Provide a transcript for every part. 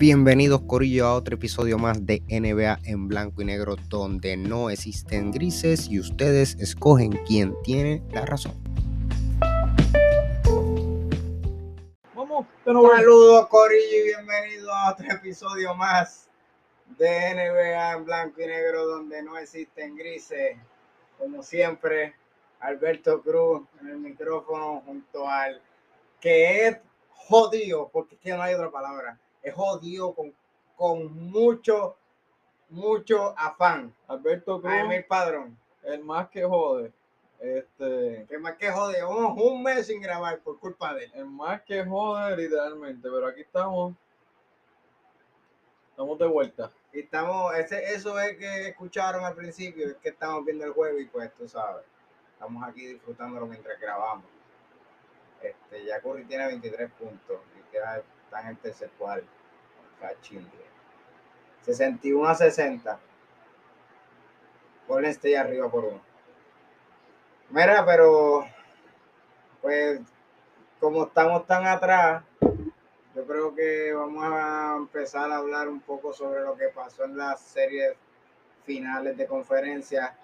Bienvenidos Corillo a otro episodio más de NBA en blanco y negro donde no existen grises y ustedes escogen quién tiene la razón. Vamos, Saludos Corillo y bienvenidos a otro episodio más de NBA en blanco y negro donde no existen grises. Como siempre, Alberto Cruz en el micrófono junto al que es jodido, porque es que no hay otra palabra es jodido con, con mucho, mucho afán. Alberto Cruz, mi Padrón. El más que jode. Este, el más que jode. Vamos un mes sin grabar por culpa de él. El más que jode, literalmente. Pero aquí estamos. Estamos de vuelta. Y estamos, ese, eso es que escucharon al principio, es que estamos viendo el juego y pues tú sabes, estamos aquí disfrutándolo mientras grabamos. Este, ya Curry tiene 23 puntos y queda está en el tercer cuarto. 61 a 60. Golden State arriba por uno. Mira, pero pues como estamos tan atrás, yo creo que vamos a empezar a hablar un poco sobre lo que pasó en las series finales de conferencia.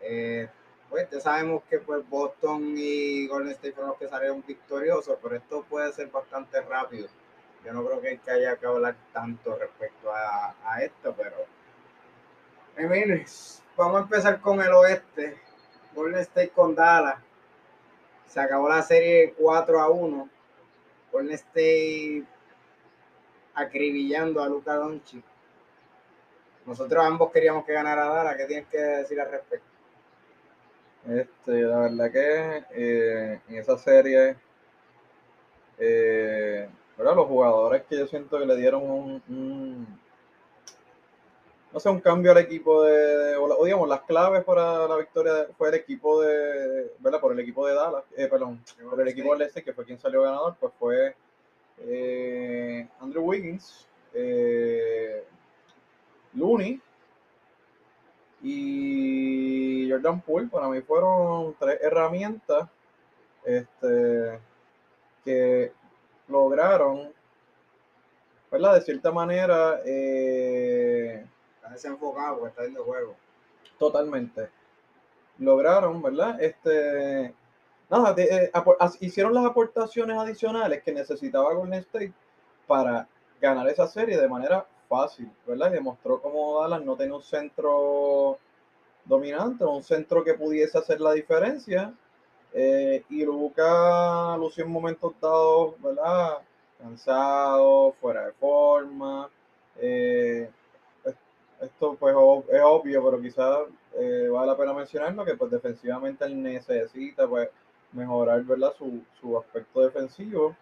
Eh, pues ya sabemos que pues Boston y Golden State fueron los que salieron victoriosos, pero esto puede ser bastante rápido. Yo no creo que, haya que hablar tanto respecto a, esto, pero vamos a empezar con el oeste. Golden State con Dallas. Se acabó la serie 4 a 1. Golden State acribillando a Luca Doncic. Nosotros ambos queríamos que ganara Dallas. ¿Qué tienes que decir al respecto? Este, la verdad que eh, en esa serie eh, los jugadores que yo siento que le dieron un, no sé, un cambio al equipo de, o, digamos, las claves para la victoria fue el equipo de, ¿verdad? Por el equipo de Dallas, eh, perdón, por el equipo de Este, que fue quien salió ganador, pues fue eh, Andrew Wiggins, eh, Looney y Jordan Poole. Para mí fueron tres herramientas este, que lograron, ¿verdad? De cierta manera... Eh, está desenfocado porque está viendo juego. Totalmente. Lograron, ¿verdad? Este... Nada, eh, hicieron las aportaciones adicionales que necesitaba Golden State para ganar esa serie de manera fácil, ¿verdad? Y demostró cómo Dallas no tenía un centro dominante, un centro que pudiese hacer la diferencia eh, y Luca lució en momentos dados, ¿verdad? Cansado, fuera de forma. Eh, esto pues es obvio, pero quizás eh, vale la pena mencionarlo que pues defensivamente él necesita pues mejorar, ¿verdad? Su, su aspecto defensivo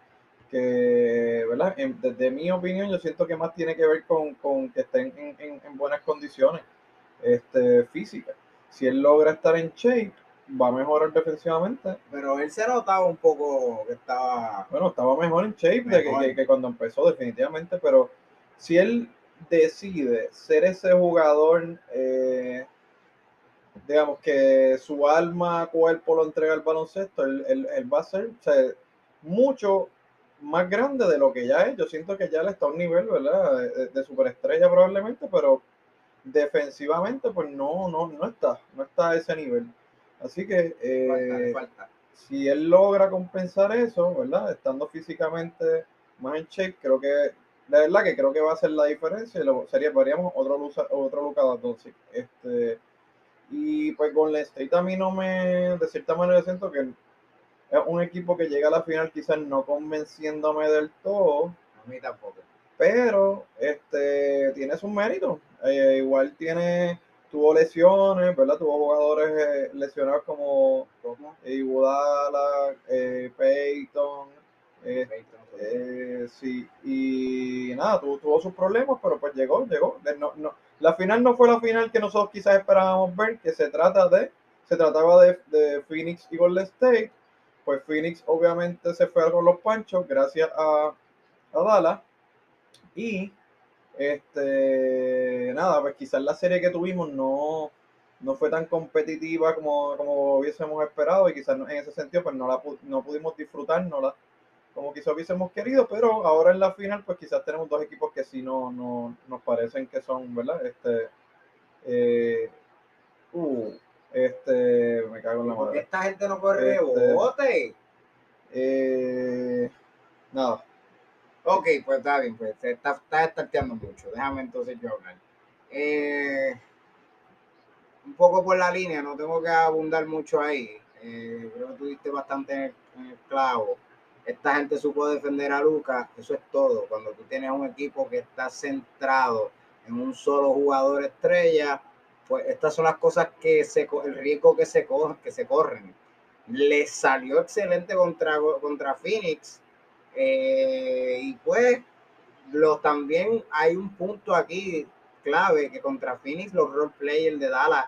que, ¿verdad? desde mi opinión, yo siento que más tiene que ver con, con que estén en, en, en, buenas condiciones este, físicas. Si él logra estar en shape, va a mejorar defensivamente. Pero él se notaba un poco que estaba. Bueno, estaba mejor en shape De que, cuando empezó, definitivamente. Pero si él decide ser ese jugador, eh, digamos que su alma, cuerpo lo entrega al baloncesto, él, va a ser mucho más grande de lo que ya es. Yo siento que ya le está a un nivel, ¿verdad? De, de superestrella probablemente, pero defensivamente, pues no, no, no está, no está a ese nivel. Así que eh, si él logra compensar eso, ¿verdad? Estando físicamente más en shape, creo que, de verdad que creo que va a ser la diferencia. Sería, veríamos otro, otro Luka Doncic. Este, y pues con la State a mí no me, de cierta manera siento que es un equipo que llega a la final quizás no convenciéndome del todo. A mí tampoco. Pero este, tiene sus méritos. Eh, igual tiene tuvo lesiones, ¿verdad? Tuvo jugadores eh, lesionados como, como Iguodala, eh, Peyton, eh, eh, sí, y nada, tuvo, tuvo, sus problemas, pero pues llegó, llegó. No, no, la final no fue la final que nosotros quizás esperábamos ver, que se trata de, se trataba de, de Phoenix y Golden State, pues Phoenix obviamente se fue con los panchos gracias a, a Dallas, y este, nada, pues quizás la serie que tuvimos no, no fue tan competitiva como, como hubiésemos esperado y quizás en ese sentido pues no, la, no pudimos disfrutárnosla como quizás hubiésemos querido, pero ahora en la final, pues quizás tenemos dos equipos que sí no, no nos parecen que son, ¿verdad? Este, eh, uh, este, me cago en la madre. esta gente no corre Este- rebote. Eh, nada, Ok, pues está bien, pues se está, estarteando mucho. Déjame entonces yo hablar. Eh, un poco por la línea, no tengo que abundar mucho ahí. Eh, creo que tú diste bastante en el, clavo. Esta gente supo defender a Lucas, eso es todo. Cuando tú tienes un equipo que está centrado en un solo jugador estrella, pues estas son las cosas que se, el riesgo que se, que se corren. Le salió excelente contra, contra Phoenix. Eh, y pues lo, también hay un punto aquí clave que contra Phoenix los role players de Dallas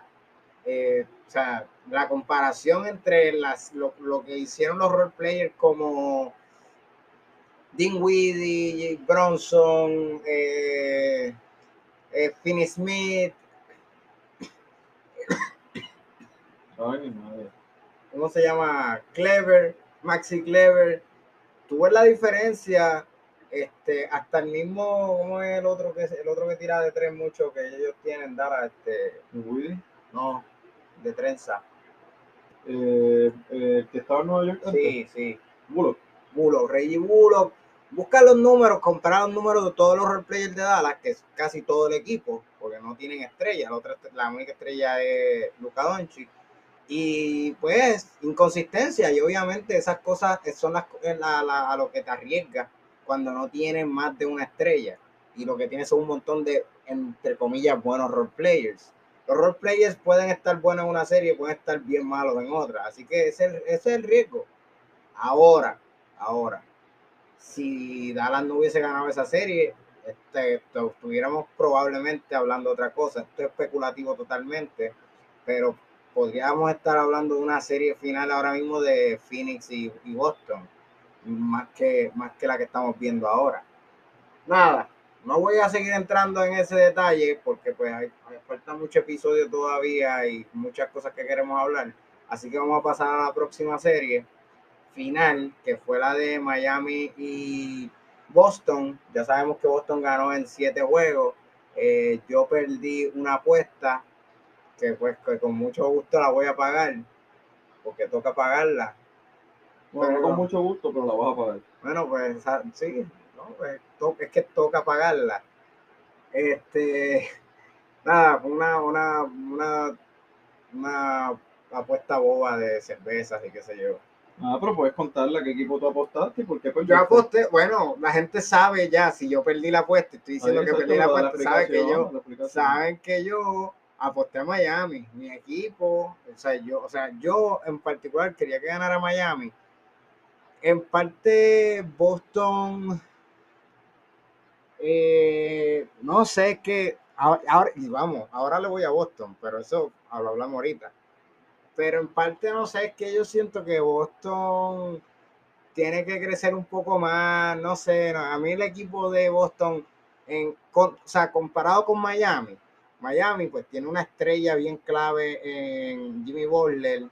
eh, o sea, la comparación entre las, lo, lo que hicieron los role players como Dinwiddie, Bronson, eh, eh, Finney Smith. ¿cómo se llama? Clever, Maxi Clever. Tú ves la diferencia, este, hasta el mismo, ¿cómo es el otro que el otro que tira de tres mucho que ellos tienen, Dara, este, Willy, no, de trenza. eh, eh, que estaba en Nueva York antes. Sí, sí. Bullock. Bullock, Reggie Bullock. Busca los números, compara los números de todos los role players de Dallas, que es casi todo el equipo, porque no tienen estrella. La, otra, la única estrella es Luka Doncic. Y pues, inconsistencia. Y obviamente esas cosas son las, la- a lo que te arriesgas cuando no tienes más de una estrella. Y lo que tienes son un montón de, entre comillas, buenos role players. Los role players pueden estar buenos en una serie, pueden estar bien malos en otra. Así que ese, es el- riesgo. Ahora, ahora, si Dallas no hubiese ganado esa serie, este, estu- estuviéramos probablemente hablando otra cosa. Esto es especulativo totalmente, pero podríamos estar hablando de una serie final ahora mismo de Phoenix y, y Boston, más que, más que la que estamos viendo ahora. Nada, no voy a seguir entrando en ese detalle porque pues hay, hay- falta mucho episodio todavía y muchas cosas que queremos hablar. Así que vamos a pasar a la próxima serie final, que fue la de Miami y Boston. Ya sabemos que Boston ganó en siete juegos. Eh, yo perdí una apuesta que pues que con mucho gusto la voy a pagar, porque toca pagarla. Bueno, Pero- con mucho gusto, pero la vas a pagar. Bueno, pues sí, no, pues, to- es que toca pagarla. Este, nada, una, una, una, una apuesta boba de cervezas y qué sé yo. Ah, pero puedes contarle a qué equipo tú apostaste y por qué Yo perdiste. aposté, bueno, la gente sabe ya, si yo perdí la apuesta, estoy diciendo Ahí, que perdí la apuesta, saben que yo, saben que yo aposté a Miami, mi equipo, o sea, yo, o sea, yo en particular quería que ganara Miami. En parte, Boston, eh, no sé que ahora, y vamos, ahora le voy a Boston, pero eso hablamos ahorita. Pero en parte, no sé, es que yo siento que Boston tiene que crecer un poco más, no sé, a mí el equipo de Boston, en, con- o sea, comparado con Miami, Miami pues tiene una estrella bien clave en Jimmy Butler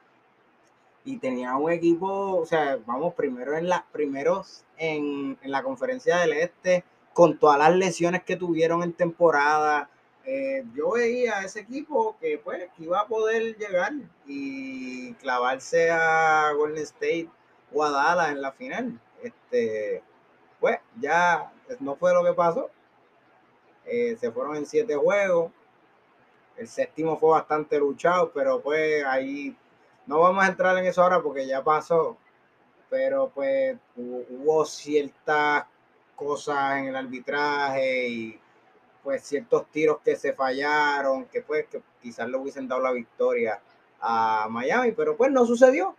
y tenía un equipo, o sea, vamos, primero en la, primeros en, en la conferencia del Este, con todas las lesiones que tuvieron en temporada, eh, yo veía a ese equipo que pues que iba a poder llegar y clavarse a Golden State o a Dallas en la final. Este, pues ya no fue lo que pasó. Eh, se fueron en siete juegos. El séptimo fue bastante luchado, pero pues ahí no vamos a entrar en eso ahora porque ya pasó. Pero pues hu- hubo ciertas cosas en el arbitraje y pues ciertos tiros que se fallaron, que pues que quizás le hubiesen dado la victoria a Miami, pero pues no sucedió.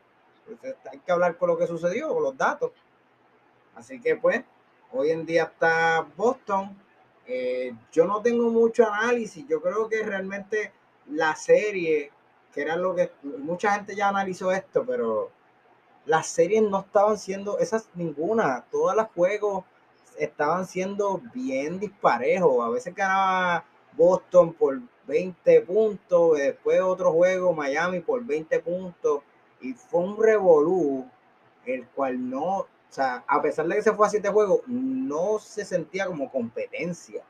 Hay que hablar con lo que sucedió, con los datos. Así que pues, hoy en día está Boston. Eh, yo no tengo mucho análisis. Yo creo que realmente la serie, que era lo que mucha gente ya analizó esto, pero las series no estaban siendo esas ninguna. Todos los juegos estaban siendo bien disparejos. A veces ganaba Boston por 20 puntos, después otro juego Miami por 20 puntos y fue un revolú el cual no o sea, a pesar de que se fue a siete juegos, no se sentía como competencia.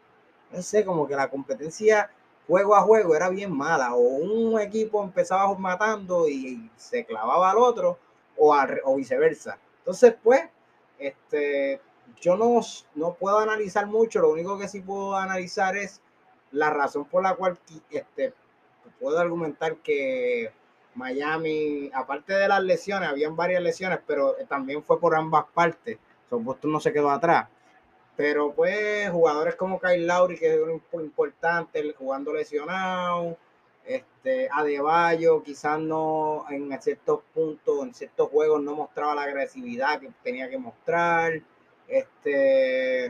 No sé, como que la competencia juego a juego era bien mala. O un equipo empezaba matando y se clavaba al otro, o, o viceversa. Entonces, pues, este, yo no, no puedo analizar mucho. Lo único que sí puedo analizar es la razón por la cual este, puedo argumentar que Miami, aparte de las lesiones, habían varias lesiones, pero también fue por ambas partes. Boston no se quedó atrás. Pero pues jugadores como Kyle Lowry, que es un importante, jugando lesionado, este, Adebayo quizás no en ciertos puntos, en ciertos juegos no mostraba la agresividad que tenía que mostrar. Este,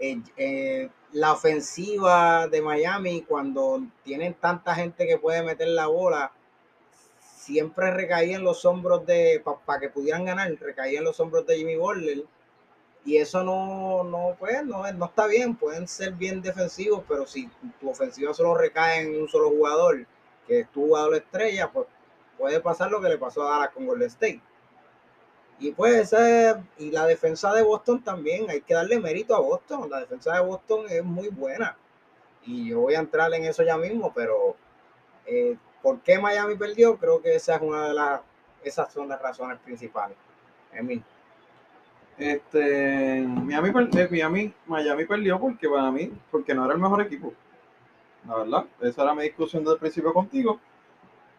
eh, eh, la ofensiva de Miami, cuando tienen tanta gente que puede meter la bola, siempre recaía en los hombros de, para que pudieran ganar, recaía en los hombros de Jimmy Butler. Y eso no, no, pues, no, no está bien. Pueden ser bien defensivos, pero si tu ofensiva solo recae en un solo jugador, que es tu jugador estrella, pues puede pasar lo que le pasó a Dallas con Golden State. Y pues y la defensa de Boston también, hay que darle mérito a Boston. La defensa de Boston es muy buena. Y yo voy a entrar en eso ya mismo, pero eh, ¿por qué Miami perdió? Creo que esa es una de las, esas son las razones principales. Este, Miami, eh, Miami, Miami perdió porque para mí, porque no era el mejor equipo. La verdad, esa era mi discusión desde el principio contigo.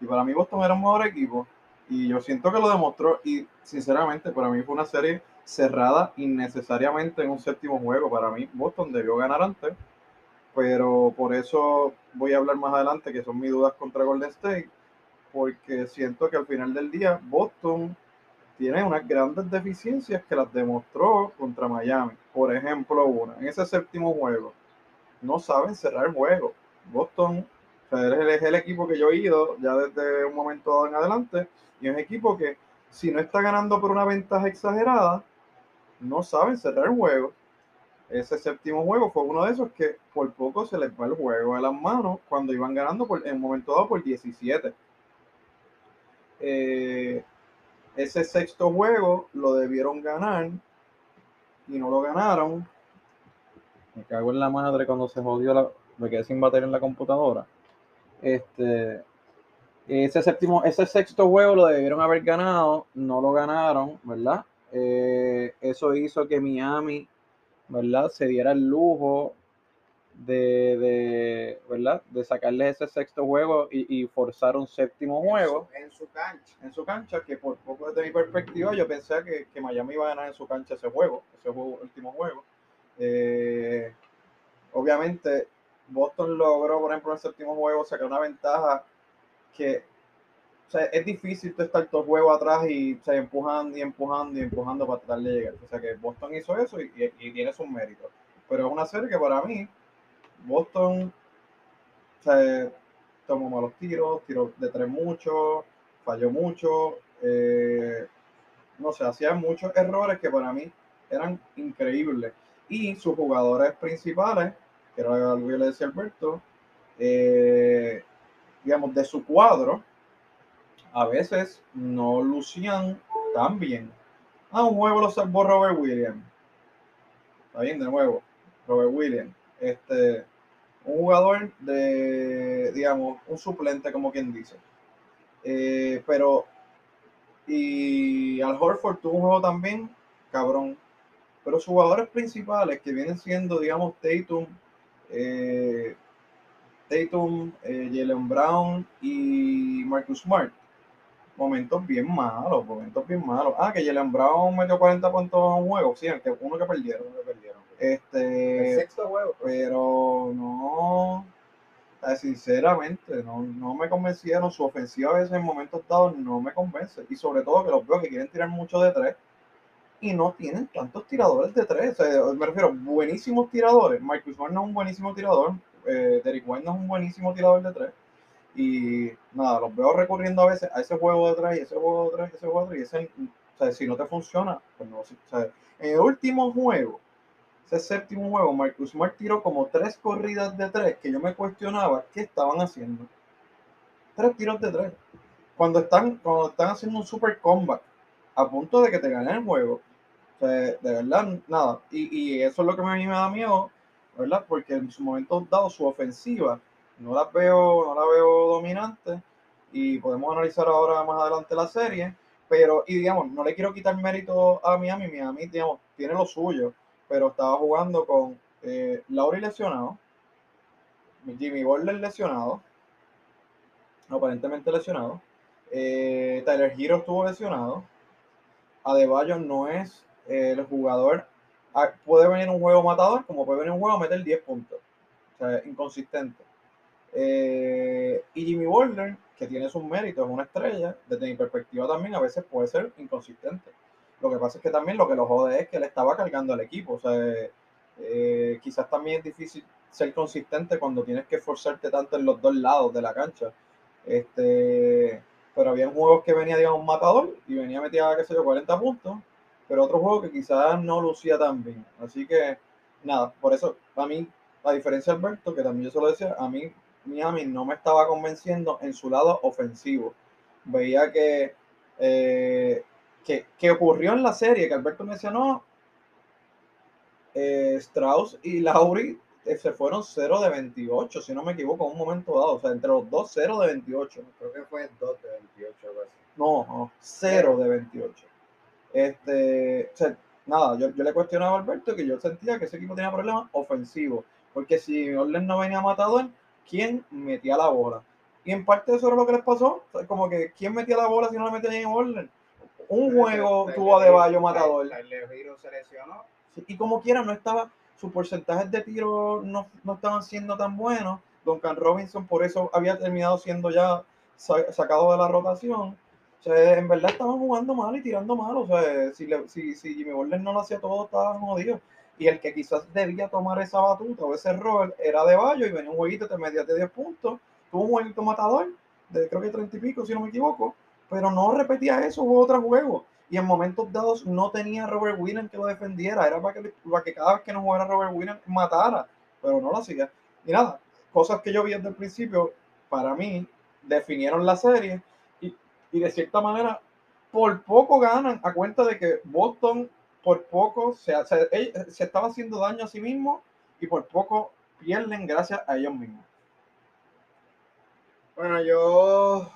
Y para mí Boston era un mejor equipo. Y yo siento que lo demostró y sinceramente para mí fue una serie cerrada innecesariamente en un séptimo juego. Para mí Boston debió ganar antes, pero por eso voy a hablar más adelante, que son mis dudas contra Golden State, porque siento que al final del día Boston tiene unas grandes deficiencias que las demostró contra Miami. Por ejemplo, una, en ese séptimo juego, no saben cerrar el juego. Boston es el equipo que yo he ido ya desde un momento dado en adelante y es un equipo que, si no está ganando por una ventaja exagerada, no saben cerrar el juego. Ese séptimo juego fue uno de esos que por poco se les va el juego de las manos cuando iban ganando por, en un momento dado por 17. Eh, ese sexto juego lo debieron ganar y no lo ganaron. Me cago en la madre cuando se jodió la. Me quedé sin batería en la computadora. Este, ese séptimo, ese sexto juego lo debieron haber ganado, no lo ganaron, ¿verdad? Eh, eso hizo que Miami, ¿verdad? Se diera el lujo de, de ¿verdad? De sacarle ese sexto juego y, forzar un séptimo juego. En su, cancha. En su cancha, que por poco desde mi perspectiva yo pensé que, que, Miami iba a ganar en su cancha ese juego, ese juego, último juego. Eh, obviamente Boston logró, por ejemplo, en el séptimo juego sacar una ventaja que o sea, es difícil estar todo el juego atrás y o sea, empujando y empujando y empujando para tratar de llegar. O sea que Boston hizo eso y, y, tiene sus méritos. Pero es una serie que para mí, Boston o sea, tomó malos tiros, tiró de tres mucho, falló mucho, eh, no sé, hacía muchos errores que para mí eran increíbles. Y sus jugadores principales, que era lo que le decía Alberto, eh, digamos, de su cuadro, a veces no lucían tan bien. Ah, un juego lo salvó Robert Williams. Está bien, de nuevo, Robert Williams. Este, un jugador de, digamos, un suplente, como quien dice. Eh, pero, y Al Horford tuvo un juego también, cabrón. Pero sus jugadores principales, que vienen siendo, digamos, Tatum, eh, Tatum, eh, Jalen Brown y Marcus Smart. Momentos bien malos, momentos bien malos. Ah, que Jalen Brown metió 40 puntos en un juego. Sí, que uno que perdieron. perdieron. Este, El sexto juego. Pero no, sinceramente, no, no me convencieron. Su ofensiva a veces en momentos dados no me convence. Y sobre todo que los veo que quieren tirar mucho de tres y no tienen tantos tiradores de tres. me refiero, buenísimos tiradores. Marcus Smart no es un buenísimo tirador eh, Derek White no es un buenísimo tirador de tres. Y nada, los veo recurriendo a veces a ese juego de tres y ese juego de tres y ese juego de tres. Y ese, o sea, si no te funciona, pues no. O sea, en el último juego, ese séptimo juego, Marcus Smart tiró como tres corridas de tres que yo me cuestionaba qué estaban haciendo. Tres tiros de tres. Cuando están, cuando están haciendo un super comeback a punto de que te ganen el juego. Sea, de verdad, nada. Y, y eso es lo que me da miedo, ¿verdad? Porque en su momento dado su ofensiva no la veo, no la veo dominante y podemos analizar ahora más adelante la serie, pero, y digamos, no le quiero quitar mérito a Miami, Miami, digamos, tiene lo suyo, pero estaba jugando con eh, Lauri lesionado, Jimmy Butler lesionado, aparentemente lesionado, eh, Tyler Hero estuvo lesionado, Adebayo no es el jugador, ah, puede venir un juego matador, como puede venir un juego a meter 10 puntos, o sea, inconsistente. Eh, y Jimmy Butler, que tiene sus méritos, es una estrella, desde mi perspectiva también a veces puede ser inconsistente. Lo que pasa es que también lo que lo jode es que él estaba cargando al equipo. O sea, eh, quizás también es difícil ser consistente cuando tienes que esforzarte tanto en los dos lados de la cancha. Este, pero había juegos que venía, digamos, un matador y venía metida, qué sé yo, 40 puntos, pero otro juego que quizás no lucía tan bien. Así que, nada, por eso, a mí, a diferencia de Alberto, que también yo se lo decía, a mí Miami no me estaba convenciendo en su lado ofensivo. Veía que, eh, que, ocurrió en la serie, que Alberto mencionó, eh, Strauss y Lauri eh, se fueron 0 de 28, si no me equivoco, en un momento dado. O sea, entre los dos, 0 de 28. Creo que fue 2 de 28, No, no, 0 de 28. Este, o sea, nada, yo, yo, le cuestionaba a Alberto que yo sentía que ese equipo tenía problemas ofensivos. Porque si Orlen no venía matador, quién metía la bola. Y en parte eso era lo que les pasó. como que quién metía la bola si no la metía en orden. Un juego tuvo a Deballo matador. y como quiera, no estaba, sus porcentajes de tiro no, no estaban siendo tan buenos. Duncan Robinson por eso había terminado siendo ya sacado de la rotación. O sea, en verdad estaban jugando mal y tirando mal. O sea, si, si, si Jimmy Butler no lo hacía todo, estaban jodidos y el que quizás debía tomar esa batuta o ese rol era de Bayo y venía un jueguito te media de 10 puntos, tuvo un jueguito matador de creo que 30 y pico si no me equivoco, pero no repetía eso, hubo otro juego y en momentos dados no tenía Robert Williams que lo defendiera, era para que, para que cada vez que no jugara Robert Williams matara, pero no lo hacía. Y nada, cosas que yo vi desde el principio, para mí, definieron la serie y, de cierta manera, por poco ganan a cuenta de que Boston por poco se, se, estaba haciendo daño a sí mismo y por poco pierden gracias a ellos mismos. Bueno, yo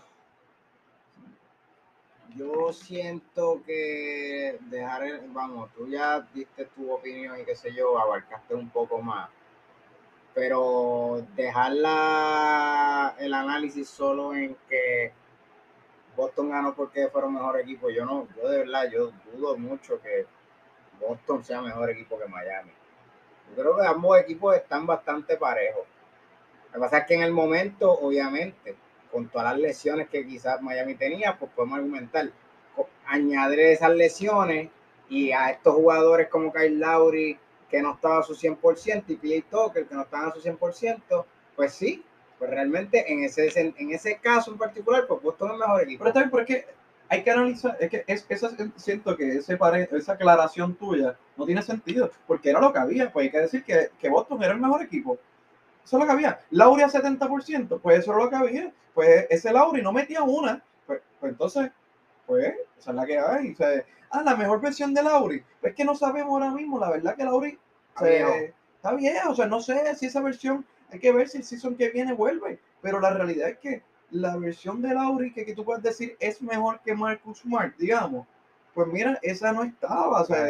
yo siento que dejar, el, vamos, tú ya diste tu opinión y qué sé yo, abarcaste un poco más, pero dejar el análisis solo en que Boston ganó porque fueron mejor equipo, yo no, yo de verdad, yo dudo mucho que Boston sea mejor equipo que Miami. Yo creo que ambos equipos están bastante parejos. Lo que pasa es que en el momento, obviamente, con todas las lesiones que quizás Miami tenía, pues podemos argumentar, añadir esas lesiones y a estos jugadores como Kyle Lowry, que no estaba a su 100%, y PJ Tucker, que no estaba a su 100%, pues sí, pues realmente en ese, en ese caso en particular, pues Boston es mejor equipo. Pero también porque hay que analizar, es que es, esa, siento que ese esa aclaración tuya no tiene sentido, porque era lo que había, pues hay que decir que, que Boston era el mejor equipo. Eso es lo que había. Lauri a 70%, pues eso era lo que había. Pues ese Lauri no metía una, pues, pues entonces, pues esa es la que hay. O sea, ah, la mejor versión de Lauri. Pues que no sabemos ahora mismo, la verdad que Lauri está bien, o sea, no sé si esa versión, hay que ver si el season que viene vuelve, pero la realidad es que la versión de Lauri que, que tú puedes decir es mejor que Marcus Smart, digamos, pues mira, esa no estaba. O sea,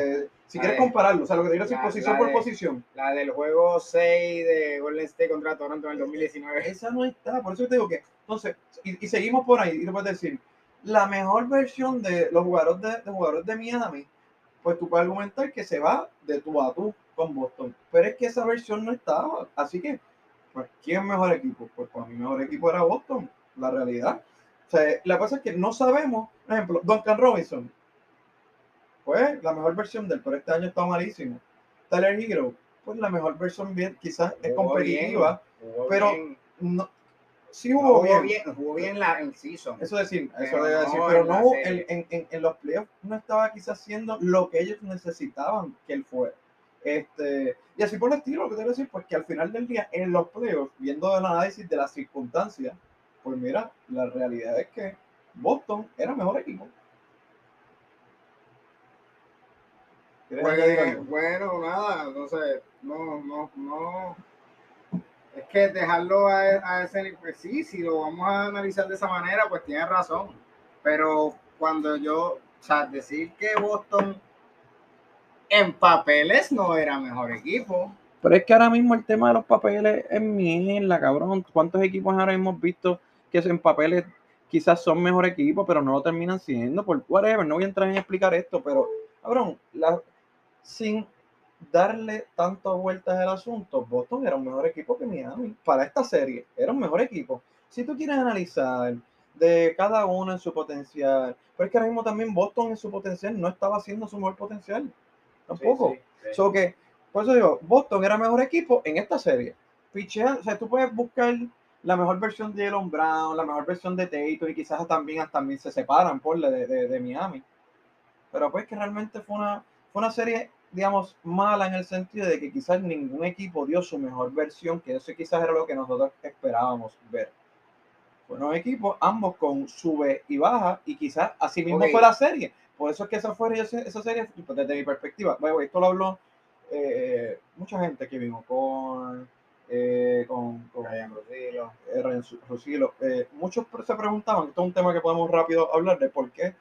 si quieres compararlo, o sea, lo que te digo es posición por posición. La del juego 6 de Golden State contra Toronto en el 2019. Esa no está, por eso te digo que, entonces, y, seguimos por ahí, y tú puedes decir, la mejor versión de los jugadores de, de, jugadores de Miami, pues tú puedes argumentar que se va de tú a tú con Boston. Pero es que esa versión no estaba. Así que, pues, ¿quién mejor equipo? Pues para mi mejor equipo era Boston la realidad. O sea, la cosa es que no sabemos, por ejemplo, Duncan Robinson, pues la mejor versión del, pero este año está malísimo. Tyler Hero, pues la mejor versión bien, quizás es competitiva, pero no, sí jugó, bien. Jugó bien la, en season. Eso decir, eso debe decir, pero no, en, en, en, los playoffs no estaba quizás haciendo lo que ellos necesitaban que él fuera. Este, y así por el estilo, lo que te decir, pues que al final del día, en los playoffs, viendo el análisis de las circunstancias, pues mira, la realidad es que Boston era mejor equipo. ¿Quieres añadir Pues, bueno, nada, entonces, no, no, no. Es que dejarlo a, a ese nivel, pues sí, si lo vamos a analizar de esa manera, pues tiene razón. Pero cuando yo, o sea, decir que Boston en papeles no era mejor equipo. Pero es que ahora mismo el tema de los papeles es mierda, cabrón. ¿Cuántos equipos ahora hemos visto que en papeles quizás son mejor equipos, pero no lo terminan siendo? Por whatever, no voy a entrar en explicar esto, pero, cabrón, sin darle tantas vueltas al asunto, Boston era un mejor equipo que Miami para esta serie. Era un mejor equipo. Si tú quieres analizar de cada uno en su potencial, pero es que ahora mismo también Boston en su potencial no estaba haciendo su mejor potencial. Tampoco. Sí, sí, sí. So que, por eso digo, Boston era mejor equipo en esta serie. Pichea, o sea, tú puedes buscar la mejor versión de Jalen Brown, la mejor versión de Tatum y quizás también, también se separan por de, de, de Miami. Pero pues que realmente fue una, fue una serie, digamos, mala en el sentido de que quizás ningún equipo dio su mejor versión, que eso quizás era lo que nosotros esperábamos ver. Fueron equipos, ambos con sube y baja, y quizás así mismo Ok. fue la serie. Por eso es que esa fue esa, serie, pues, desde mi perspectiva. Bueno, esto lo habló eh, mucha gente que vimos con, eh, con, con Ryan Russillo. eh, Ryan. Eh, muchos se preguntaban, esto es un tema que podemos rápido hablar de por qué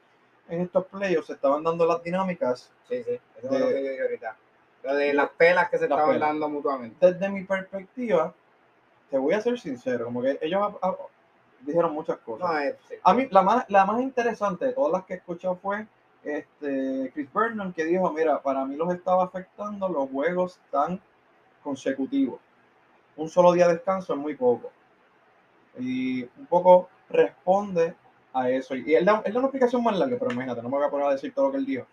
en estos playoffs se estaban dando las dinámicas. Sí, sí, eso De- es lo que yo dije ahorita. Lo de las pelas que se estaban pelas. dando mutuamente. Desde mi perspectiva, te voy a ser sincero, como que ellos ah, ah, dijeron muchas cosas. No, es, sí. A mí, la más, la más interesante de todas las que he escuchado fue este, Chris Vernon, que dijo, mira, para mí los estaba afectando los juegos tan consecutivos. Un solo día de descanso es muy poco. Y un poco responde a eso. Y él da, él da una explicación más larga, pero imagínate, no me voy a poner a decir todo lo que él dijo.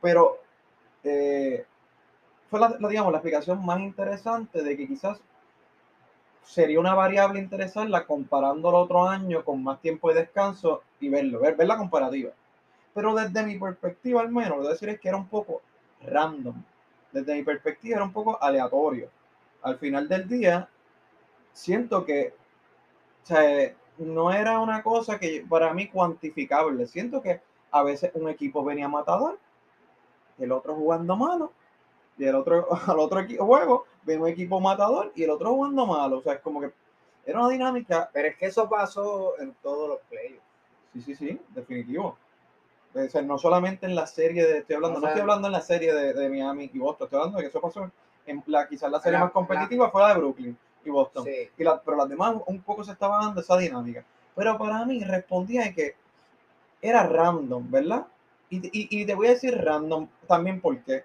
Pero eh, fue la, la, digamos, la explicación más interesante de que quizás sería una variable interesarla comparando el otro año con más tiempo de descanso y verlo, ver, ver la comparativa. Pero desde mi perspectiva, al menos, lo que decir es que era un poco random. Desde mi perspectiva, era un poco aleatorio. Al final del día, siento que o sea, no era una cosa que para mí cuantificable. Siento que a veces un equipo venía matador, el otro jugando malo, y el otro al otro juego ven un equipo matador y el otro jugando malo. O sea, es como que era una dinámica. Pero es que eso pasó en todos los playoffs. Sí, sí, sí, definitivo. O sea, no solamente en la serie de, estoy hablando, O no sea, estoy hablando en la serie de, de Miami y Boston, estoy hablando de que eso pasó en la, quizás la serie La- más competitiva fue la de Brooklyn y Boston. Sí. Y la- pero las demás un poco se estaba dando esa dinámica. Pero para mí respondía de que era random, ¿verdad? Y, y, y te voy a decir random también porque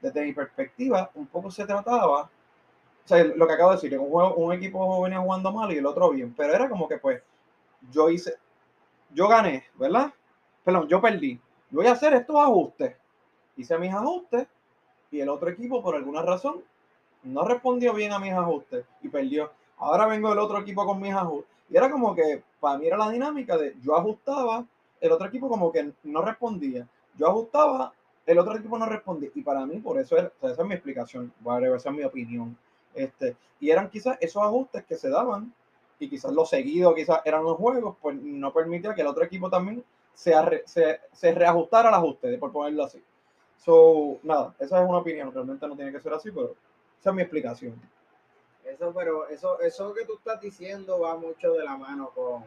desde mi perspectiva un poco se trataba, o sea, lo que acabo de decir, un, juego, un equipo venía jugando mal y el otro bien, pero era como que pues yo hice, yo gané, ¿verdad? Perdón, yo perdí. Voy a hacer estos ajustes. Hice mis ajustes y el otro equipo por alguna razón no respondió bien a mis ajustes y perdió. Ahora vengo el otro equipo con mis ajustes. Y era como que para mí era la dinámica de yo ajustaba, el otro equipo como que no respondía. Yo ajustaba, el otro equipo no respondía. Y para mí, por eso era, esa es mi explicación, whatever, esa es mi opinión. Este, y eran quizás esos ajustes que se daban, y quizás los seguidos, quizás eran los juegos, pues no permitía que el otro equipo también se, arre- se, se reajustara ajuste, por ponerlo así. So, nada, esa es una opinión, realmente no tiene que ser así, pero esa es mi explicación. Eso, pero eso, eso que tú estás diciendo va mucho de la mano con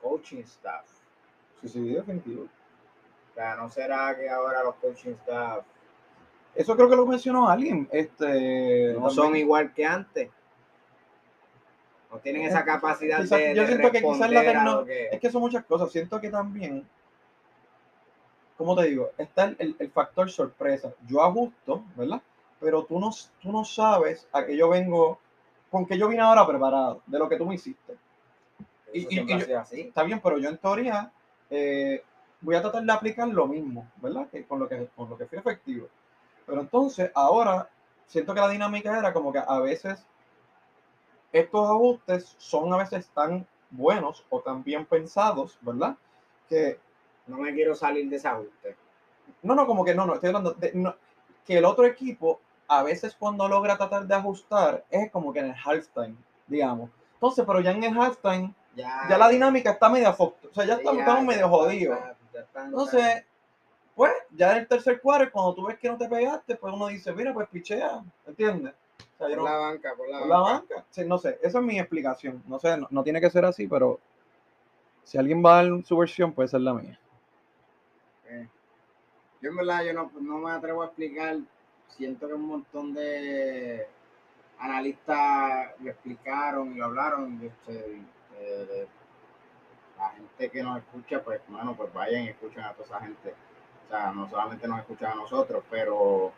coaching staff. Sí, sí, definitivo. O sea, no será que ahora los coaching staff Eso creo que lo mencionó alguien. Este, no son igual que antes. No tienen esa capacidad Quizás- de, yo de siento que quizás la responder a tecno- lo que- Es que son muchas cosas. Siento que también, como te digo, está el, el- factor sorpresa. Yo ajusto, ¿verdad? Pero tú no, tú no sabes a qué yo vengo, con qué yo vine ahora preparado, de lo que tú me hiciste. y- eso y- yo- así. Está bien, pero yo en teoría eh, voy a tratar de aplicar lo mismo, ¿verdad? Que con lo que, con lo que fui efectivo. Pero entonces, ahora, siento que la dinámica era como que a veces estos ajustes son a veces tan buenos o tan bien pensados, ¿verdad? Que, No me quiero salir de ese ajuste. no, no, como que no, no, estoy hablando de, no, que el otro equipo a veces cuando logra tratar de ajustar es como que en el halftime, digamos. Entonces, pero ya en el halftime Ya, ya la dinámica está media o sea, ya sí, estamos, ya- estamos medio jodidos. Entonces, pues ya en el tercer cuadro, cuando tú ves que no te pegaste, pues uno dice, mira, pues pichea, ¿entiendes? Por la banca, por la por la banca. Sí, no sé, esa es mi explicación. No sé, no, no tiene que ser así, pero si alguien va a dar su versión, puede ser la mía. Yo en verdad yo no, no me atrevo a explicar. Siento que un montón de analistas lo explicaron y lo hablaron. este, eh, de- la gente que nos escucha, pues, bueno, pues vayan y escuchen a toda esa gente. O sea, no solamente nos escuchan a nosotros, pero,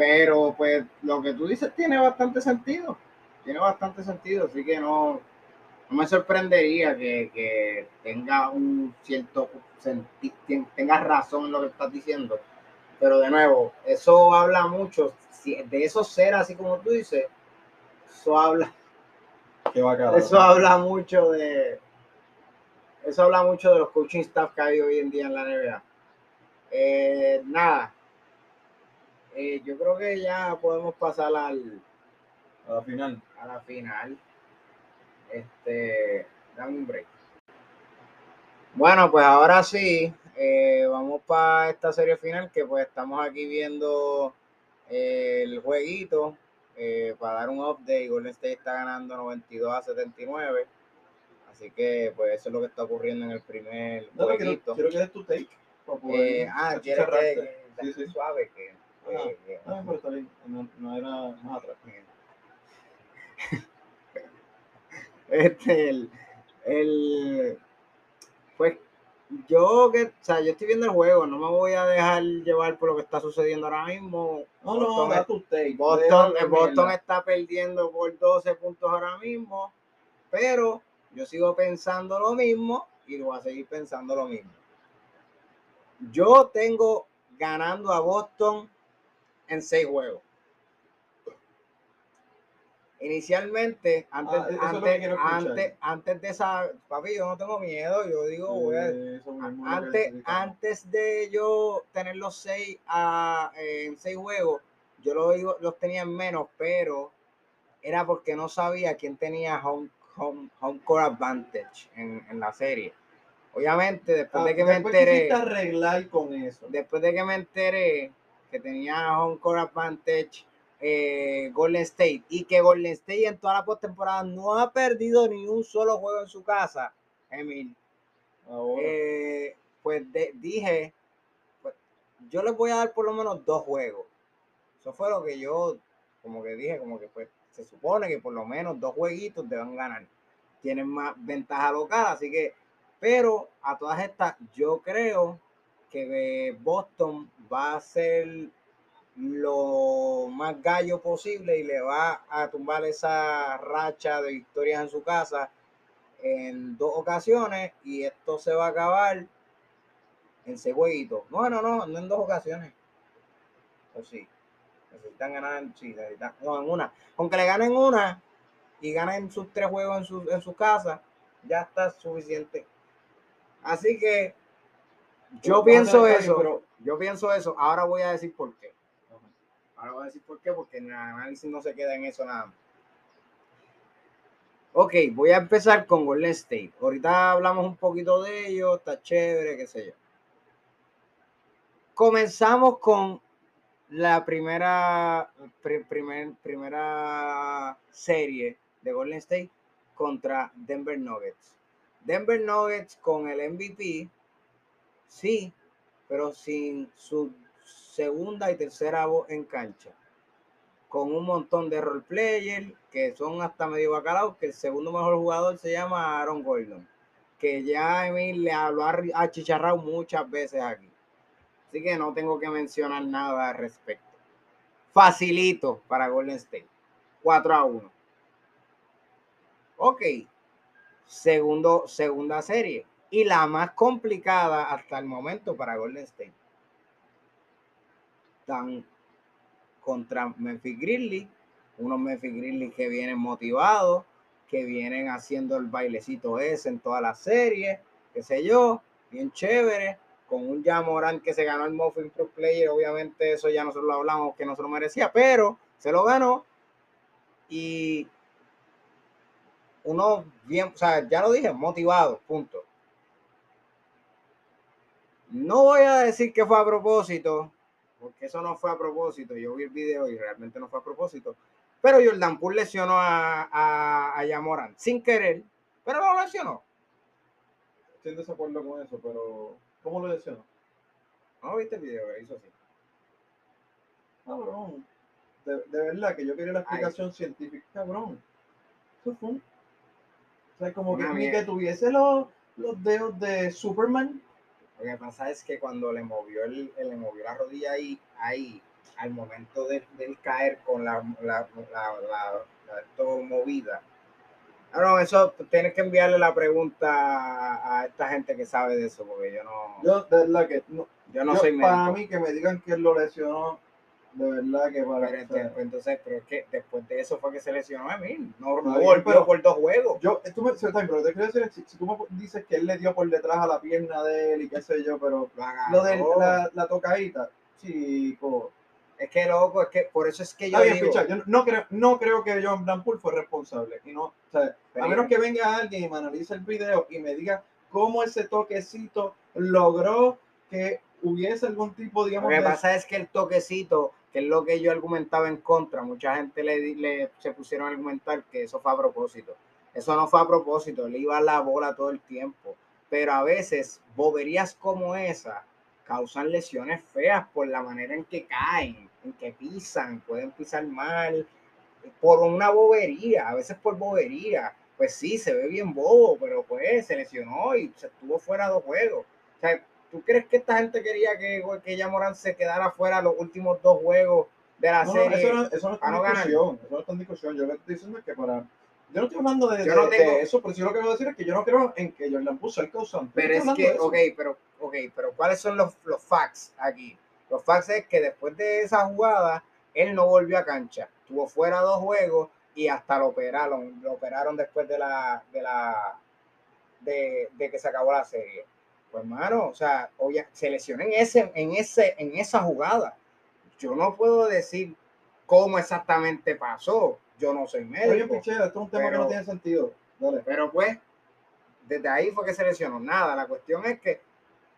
pero pues lo que tú dices tiene bastante sentido. Tiene bastante sentido, así que no, no me sorprendería que, que tenga un cierto tengas razón en lo que estás diciendo. Pero de nuevo, eso habla mucho, si- de esos ser así como tú dices, eso habla, eso habla mucho de eso habla mucho de los coaching staff que hay hoy en día en la NBA. Eh, nada. Eh, yo creo que ya podemos pasar al, A la final. a la final. Este, dame un break. Bueno, pues ahora sí, eh, vamos para esta serie final que pues estamos aquí viendo eh, el jueguito para dar un update. Golden State está ganando 92 a 79. Así que pues eso es lo que está ocurriendo en el primer quiero, jueguito. quiero que des tu take. para poder ah, quieres que, Sí, sí. suave que- Ah, pero está bien. No, no era más atrás. Este, el, el, pues yo que, o sea, yo estoy viendo el juego, no me voy a dejar llevar por lo que está sucediendo ahora mismo. No, no, Boston, da es- take. Boston, el Boston está perdiendo por 12 puntos ahora mismo, pero yo sigo pensando lo mismo y voy a seguir pensando lo mismo. Yo tengo ganando a Boston en seis juegos. Inicialmente, antes, Ah, antes, antes, antes de esa, papi, yo no tengo miedo, yo digo, Eh, antes, antes de yo tener los seis a- en seis juegos, yo los, los tenía en menos, pero era porque no sabía quién tenía home, home, home court advantage en, en la serie. Obviamente, después Ah, de que me después enteré, quisiste arreglar con eso. después de que me enteré que tenía home court advantage eh, Golden State y que Golden State en toda la postemporada no ha perdido ni un solo juego en su casa, Emil, eh, pues de- dije, pues, yo les voy a dar por lo menos dos juegos. Eso fue lo que yo, como que dije, como que pues se supone que por lo menos dos jueguitos deben ganar. Tienen más ventaja local, así que, pero a todas estas, yo creo que eh, Boston va a ser lo más gallo posible y le va a tumbar esa racha de victorias en su casa en dos ocasiones y esto se va a acabar en seis jueguitos. No, no, no, no en dos ocasiones. O sí. Necesitan ganar, sí, necesitan, no, en una. Con que le ganen una y ganen sus tres juegos en su, en su casa, ya está suficiente. Así que yo pienso eso. pero- Yo pienso eso. Ahora voy a decir por qué. Ahora voy a decir por qué, porque en el análisis no se queda en eso nada más. Ok, voy a empezar con Golden State. Ahorita hablamos un poquito de ellos, está chévere, qué sé yo. Comenzamos con la primera, pri- primer- primera serie de Golden State contra Denver Nuggets. Denver Nuggets con el MVP, sí, pero sin su segunda y tercera voz en cancha. Con un montón de role players que son hasta medio bacalaos, que el segundo mejor jugador se llama Aaron Gordon, que ya Emil le habló a achicharrado muchas veces aquí. Así que no tengo que mencionar nada al respecto. Facilito para Golden State. 4 a 1. Ok. Segundo, segunda serie. Y la más complicada hasta el momento para Golden State. Están contra Memphis Grizzlies. Unos Memphis Grizzlies que vienen motivados, que vienen haciendo el bailecito ese en toda la serie, qué sé yo, bien chévere, con un Jamoran que se ganó el Muffin Pro Player, obviamente eso ya nosotros lo hablamos que no se lo merecía, pero se lo ganó y uno bien, o sea, ya lo dije, motivado, punto. No voy a decir que fue a propósito, porque eso no fue a propósito. Yo vi el video y realmente no fue a propósito. Pero Jordan Poole lesionó a, a, a Yamoran sin querer, pero lo lesionó. Estoy en desacuerdo con eso, pero ¿cómo lo lesionó? ¿No viste el video hizo así? Cabrón. De, de verdad que yo quería la explicación científica, cabrón. Eso fue un- O sea, como que Una ni que mierda. tuviese los, los dedos de Superman. Lo que pasa es que cuando le movió, el, le movió la rodilla ahí, ahí al momento de, del caer con la, la, la, la- esto movida. Ah, no, eso tienes que enviarle la pregunta a, a esta gente que sabe de eso, porque yo no, yo, de verdad que no, no yo- soy para médico. mí que me digan que él lo lesionó, de verdad que para Pero, este, entonces, pero es que después de eso fue que se lesionó a mí. No, no volvió pero- por dos juegos. yo, tú me, pero te quiero decir, si, si tú me dices que él le dio por detrás a la pierna de él y qué sé yo, pero Lo lo de la, la tocadita, chico. Es que loco, es que por eso es que yo bien, digo, yo no creo, no creo que John Brampool fue responsable. Y no, o sea, Pero- a menos que venga alguien y me analice el video y me diga cómo ese toquecito logró que hubiese algún tipo, Lo digamos, que de- pasa es que el toquecito, que es lo que yo argumentaba en contra, mucha gente le, le se pusieron a argumentar que eso fue a propósito. Eso no fue a propósito, le iba la bola todo el tiempo. Pero a veces boberías como esa causan lesiones feas por la manera en que caen, en que pisan, pueden pisar mal, por una bobería, a veces por bobería. Pues sí, se ve bien bobo, pero pues se lesionó y se estuvo fuera dos juegos. O sea, ¿tú crees que esta gente quería que, que ya Morán se quedara fuera los últimos dos juegos de la No, serie? eso no, eso no está a en discusión. Eso no está en discusión. Yo lo que estoy diciendo es que para. Yo no estoy hablando de, no de- tengo- de eso, pero sí lo que voy a decir es que yo no creo en que Jordan puso el causante. Pero es que, ok, pero, ok, pero ¿cuáles son los, los facts aquí? Los facts es que después de esa jugada, él no volvió a cancha. Estuvo fuera dos juegos y hasta lo operaron. Lo operaron después de la, de la, de, de que se acabó la serie. Pues, mano, o sea, oye, se lesionó en ese, en ese, en esa jugada. Yo no puedo decir cómo exactamente pasó. Yo no soy médico. pichea, esto es un tema que pero- no tiene sentido. Dale. Pero pues, desde ahí fue que se lesionó. Nada, la cuestión es que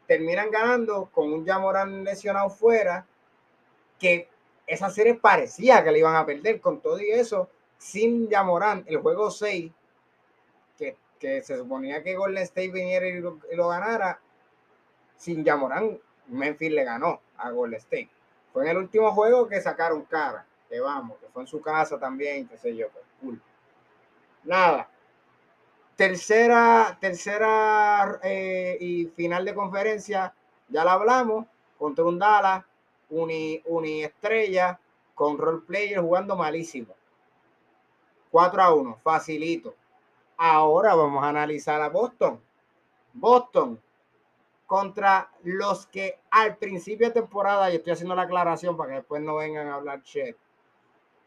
terminan ganando con un Yamoran lesionado fuera, que esa serie parecía que le iban a perder con todo y eso, sin Yamoran, el juego 6, que, se suponía que Golden State viniera y lo, ganara, sin Yamoran, Memphis le ganó a Golden State. Fue en el último juego que sacaron cara, que vamos, que fue en su casa también, qué sé yo, pues cool. Nada, tercera, tercera eh, y final de conferencia, ya la hablamos, contra un Dallas, uni, uni estrella, con role player jugando malísimo. 4 a 1, facilito. Ahora vamos a analizar a Boston. Boston contra los que al principio de temporada, y estoy haciendo la aclaración para que después no vengan a hablar.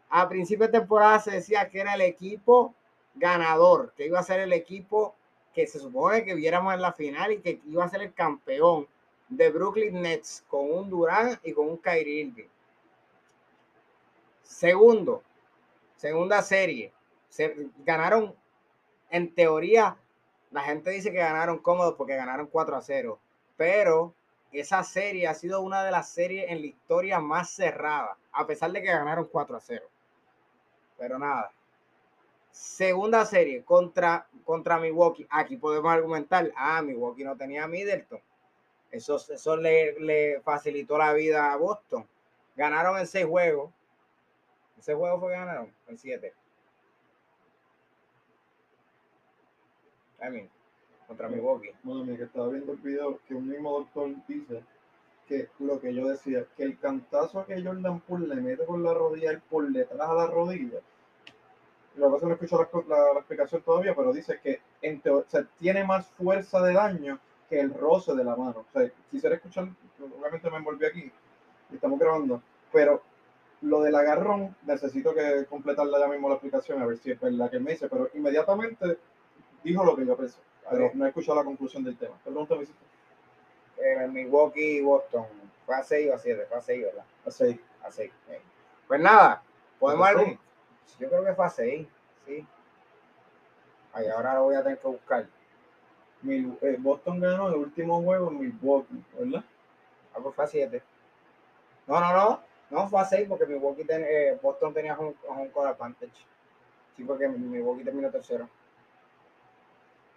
A principio de temporada se decía que era el equipo ganador, que iba a ser el equipo que se supone que viéramos en la final y que iba a ser el campeón de Brooklyn Nets con un Durán y con un Kyrie Irving. Segundo, segunda serie, se ganaron en teoría, la gente dice que ganaron cómodos porque ganaron 4 a 0, pero esa serie ha sido una de las series en la historia más cerrada, a pesar de que ganaron 4 a 0. Pero nada, segunda serie contra, contra Milwaukee. Aquí podemos argumentar, ah, Milwaukee no tenía a Middleton. Eso, eso le, le facilitó la vida a Boston. Ganaron en seis juegos. Ese juego fue que ganaron en siete. I mean, contra Milwaukee. Bueno, mira, que estaba viendo el video que un mismo doctor dice que lo que yo decía, que el cantazo que Jordan Poole le mete con la rodilla y por detrás a la rodilla, lo que pasa no escucho la, la- la explicación todavía, pero dice que en o sea, tiene más fuerza de daño que el roce de la mano. O sea, quisiera escuchar, obviamente me envolví aquí y estamos grabando, pero lo del agarrón, necesito que completarla ya mismo la explicación, a ver si es verdad que me dice, pero inmediatamente dijo lo que yo pensé, pero no he escuchado la conclusión del tema. Pregúntame si Eh, Milwaukee y Boston. Fue a 6 o a 7, fue a 6, ¿verdad? así. A 6. Pues nada, podemos ¿Fue a algún- Yo creo que fue a 6, sí. Ay, ahora lo voy a tener que buscar. Mil- eh, Boston ganó el último juego en Milwaukee, ¿verdad? Ah, pues fue a 7. No, no, no. No fue a 6 porque Milwaukee ten- eh, Boston tenía un, un core advantage. Sí, porque Milwaukee terminó tercero.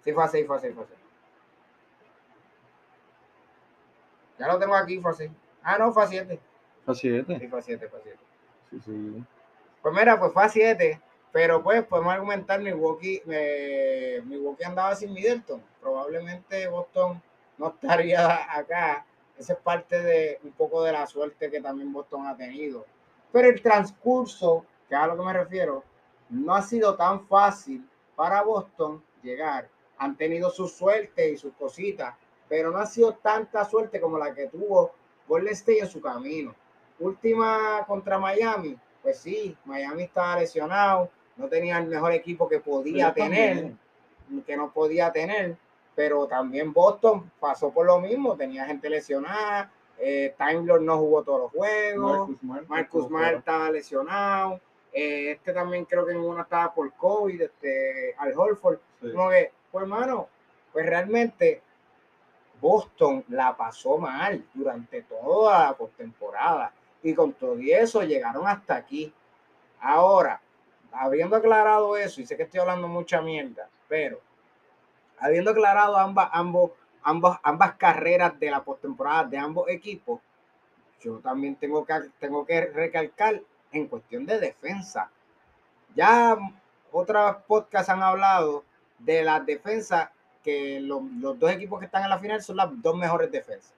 Sí, fue a 6, fue a 6, fue a 6. Ya lo tengo aquí, fue a 6. Ah, no, fue a 7. A 7. Sí, fue a 7, fue a 7. Sí, sí. Pues mira, pues fue a 7. Pero pues podemos argumentar Milwaukee, eh, Milwaukee andaba sin Middleton. Probablemente Boston no estaría acá. Esa es parte de un poco de la suerte que también Boston ha tenido. Pero el transcurso, que es a lo que me refiero, no ha sido tan fácil para Boston llegar. Han tenido su suerte y sus cositas, pero no ha sido tanta suerte como la que tuvo Golden State en su camino. Última contra Miami, pues sí, Miami estaba lesionado, no tenía el mejor equipo que podía Pero tener también, que no podía tener, pero también Boston pasó por lo mismo, tenía gente lesionada, eh, no jugó todos los juegos, Marcus fuera. estaba lesionado, eh, este también creo que en una estaba por COVID, este, Al Holford, Sí. como que, pues hermano, pues realmente Boston la pasó mal durante toda la postemporada y con todo eso llegaron hasta aquí. Ahora, habiendo aclarado eso, y sé que estoy hablando mucha mierda, pero habiendo aclarado ambas, ambos, ambos, ambas carreras de la postemporada de ambos equipos, yo también tengo que, tengo que recalcar en cuestión de defensa. Ya otros podcasts han hablado de las defensas que los, dos equipos que están en la final son las dos mejores defensas.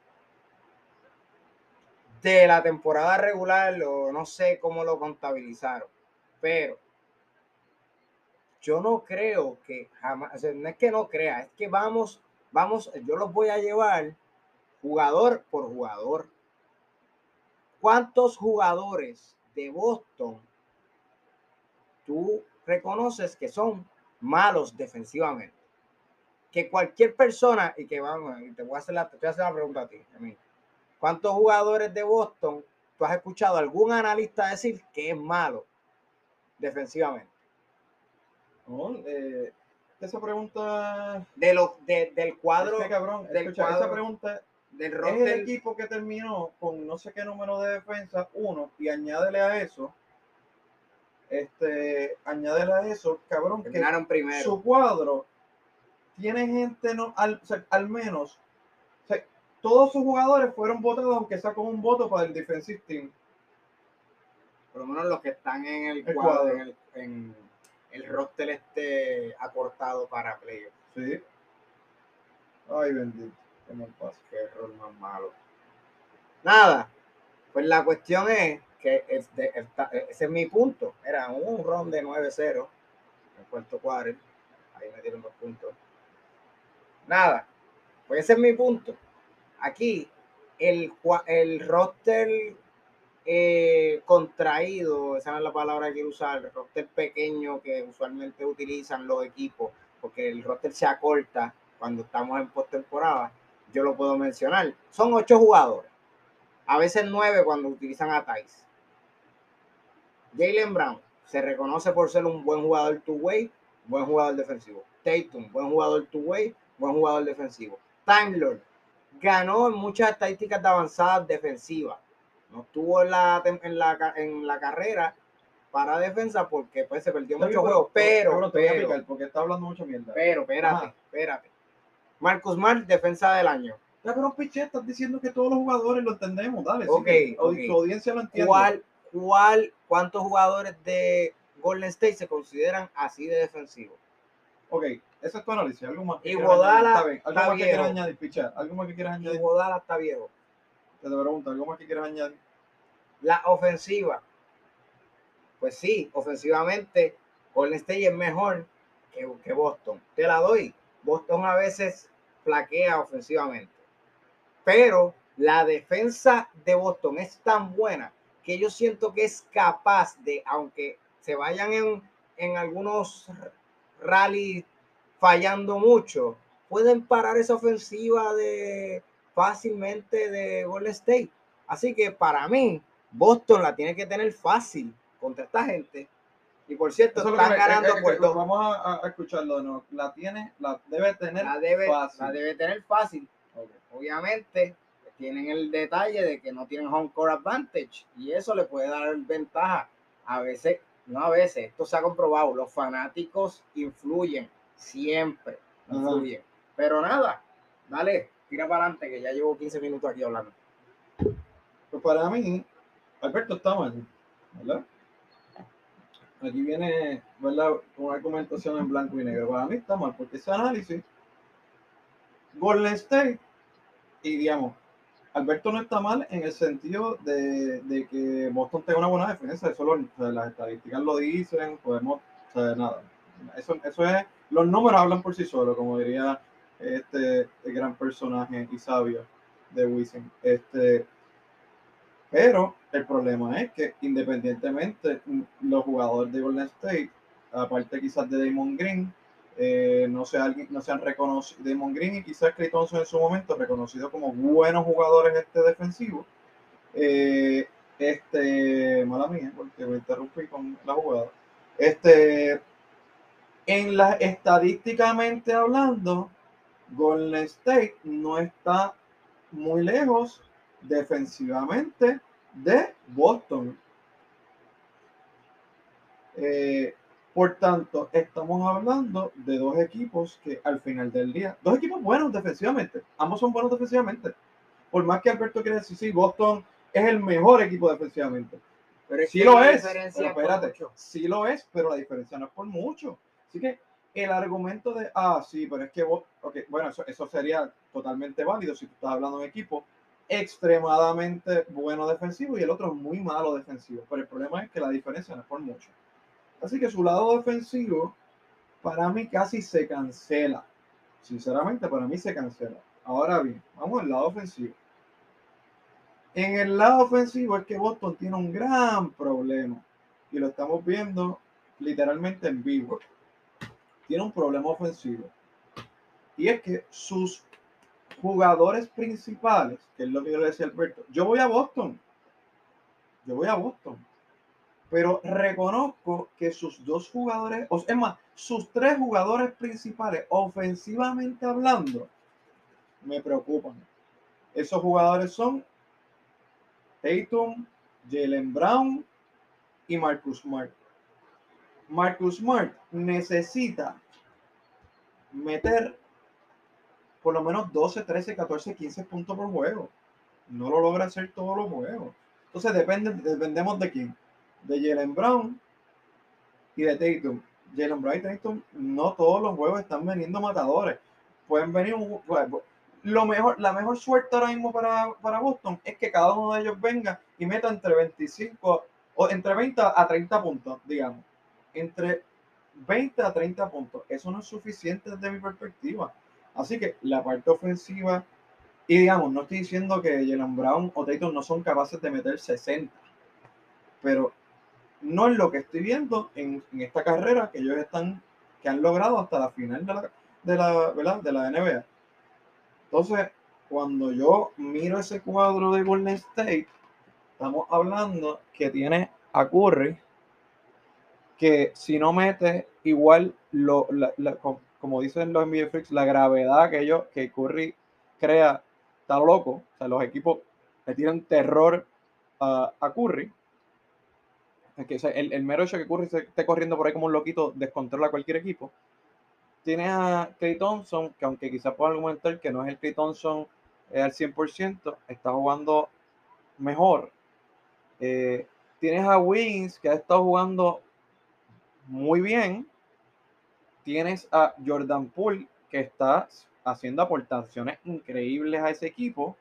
De la temporada regular, no sé cómo lo contabilizaron, pero yo no creo que jamás, o no es que no crea, es que vamos, vamos, yo los voy a llevar jugador por jugador. ¿Cuántos jugadores de Boston tú reconoces que son malos defensivamente? Que cualquier persona, y que vamos, te voy a hacer la, te voy a hacer la pregunta a ti, a mí. ¿Cuántos jugadores de Boston tú has escuchado a algún analista decir que es malo defensivamente? No, eh, esa pregunta. De los, de- del cuadro, Es que, cabrón, del escucha, esa cuadro pregunta del es el roster, equipo que terminó con no sé qué número de defensa, uno, y añádele a eso, este, añádele a eso, cabrón, que primero. su cuadro tiene gente, no, al, o sea, al menos, o sea, todos sus jugadores fueron votados, aunque sea con un voto para el defensive team. por lo menos los que están en el, El cuadro, cuadro. en el, en el roster este acortado para playoff. Sí. Ay, bendito. Qué mal paso. Qué error más malo. Nada, pues la cuestión es que es de- esta- ese es mi punto. Era un ron de 9-0 en cuarto cuadro. Ahí me dieron dos puntos. Nada, pues ese es mi punto. Aquí, el, el roster eh, contraído, esa no es la palabra que quiero usar, el roster pequeño que usualmente utilizan los equipos, porque el roster se acorta cuando estamos en postemporada, yo lo puedo mencionar. Son ocho jugadores, a veces nueve cuando utilizan a Thais. Jalen Brown se reconoce por ser un buen jugador two-way, buen jugador defensivo. Tatum, buen jugador two-way, buen jugador defensivo. Time Lord ganó en muchas estadísticas de avanzadas defensivas. No estuvo en la, en la, en la carrera para defensa porque pues, se perdió muchos juegos, pero, voy a pero, picar porque está hablando mucha mierda. pero, espérate, Ajá. espérate. Marcus Smart, defensa del año. Cabrón, piché, estás diciendo que todos los jugadores lo entendemos, dale. Ok. Tu audiencia lo entiende. ¿Cuál, cuál, cuántos jugadores de Golden State se consideran así de defensivos? Ok, ese es tu análisis. Algo más que Iguodala? Está bien. Algo está más que quieras añadir, picha. Algo más que quieras añadir. Godala está viejo. Te pregunto, algo más que quieras añadir. La ofensiva. Pues sí, ofensivamente, Golden State es mejor que, que Boston. Te la doy. Boston a veces flaquea ofensivamente. Pero la defensa de Boston es tan buena que yo siento que es capaz de, aunque se vayan en, en algunos rallies fallando mucho, pueden parar esa ofensiva de fácilmente de Golden State. Así que para mí, Boston la tiene que tener fácil contra esta gente. Y por cierto, Eso están me- ganando por dos. Vamos a, escucharlo nuevo. La tiene, la debe tener La debe, fácil. la debe tener fácil. Obviamente, tienen el detalle de que no tienen home court advantage y eso le puede dar ventaja. A veces, no a veces, esto se ha comprobado, los fanáticos influyen, siempre influyen. Pero nada, dale, tira para adelante que ya llevo 15 minutos aquí hablando. Pues para mí, Alberto está mal, ¿verdad? Aquí viene, ¿verdad? Una argumentación en blanco y negro. Para mí está mal, porque ese análisis, Golden State, y digamos, Alberto no está mal en el sentido de, de que Boston tenga una buena defensa, eso lo- las estadísticas lo dicen, podemos, o sea, nada. Eso, eso es, los números hablan por sí solos, como diría este gran personaje y sabio de Wisin. Este, pero el problema es que independientemente los jugadores de Golden State, aparte quizás de Damon Green, eh, no, sea, alguien- no sean reconocidos, Green y quizás Clay en su momento reconocidos como buenos jugadores este defensivos. Eh, este, mala mía, porque me interrumpí con la jugada. Este, en la estadísticamente hablando, Golden State no está muy lejos defensivamente de Boston. Eh, por tanto, estamos hablando de dos equipos que al final del día, dos equipos buenos defensivamente, ambos son buenos defensivamente. Por más que Alberto quiera decir, sí, Boston es el mejor equipo defensivamente. Pero Sí lo es, pero espérate, sí lo es, pero la diferencia no es por mucho. Así que el argumento de, ah, sí, pero es que vos, ok, bueno, eso, eso sería totalmente válido si tú estás hablando de un equipo extremadamente bueno defensivo y el otro muy malo defensivo. Pero el problema es que la diferencia no es por mucho. Así que su lado defensivo, para mí casi se cancela. Sinceramente, para mí se cancela. Ahora bien, vamos al lado ofensivo. En el lado ofensivo es que Boston tiene un gran problema y lo estamos viendo literalmente en vivo. Tiene un problema ofensivo y es que sus jugadores principales, que es lo que yo le decía Alberto, yo voy a Boston, yo voy a Boston, pero reconozco que sus dos jugadores, o es más, sus tres jugadores principales, ofensivamente hablando, me preocupan. Esos jugadores son Tatum, Jalen Brown y Marcus Smart. Marcus Smart necesita meter por lo menos 12, 13, 14, 15 puntos por juego. No lo logra hacer todos los juegos. Entonces depende, dependemos de quién. De Jalen Brown y de Tatum. Jalen Brown y Tatum, no todos los juegos están veniendo matadores. Pueden venir un, bueno, lo mejor, la mejor suerte ahora mismo para, para Boston es que cada uno de ellos venga y meta entre 25 o entre 20 a 30 puntos, digamos. Entre 20 a 30 puntos. Eso no es suficiente desde mi perspectiva. Así que la parte ofensiva, y digamos, no estoy diciendo que Jalen Brown o Tatum no son capaces de meter 60, pero no es lo que estoy viendo en, en esta carrera que ellos están, que han logrado hasta la final de la, de la, ¿verdad? De la NBA. Entonces, cuando yo miro ese cuadro de Golden State, estamos hablando que tiene a Curry, que si no mete igual, lo, la- la- co- como dicen los NBA Freaks, la gravedad que ellos, que Curry crea, está loco. O sea, los equipos le tiran terror a, a Curry. El, mero hecho que Curry esté corriendo por ahí como un loquito descontrola a cualquier equipo. Tienes a Clay Thompson, que aunque quizás pueda argumentar que no es el Clay Thompson eh, al 100%, está jugando mejor. Eh, tienes a Wings, que ha estado jugando muy bien. Tienes a Jordan Poole, que está haciendo aportaciones increíbles a ese equipo.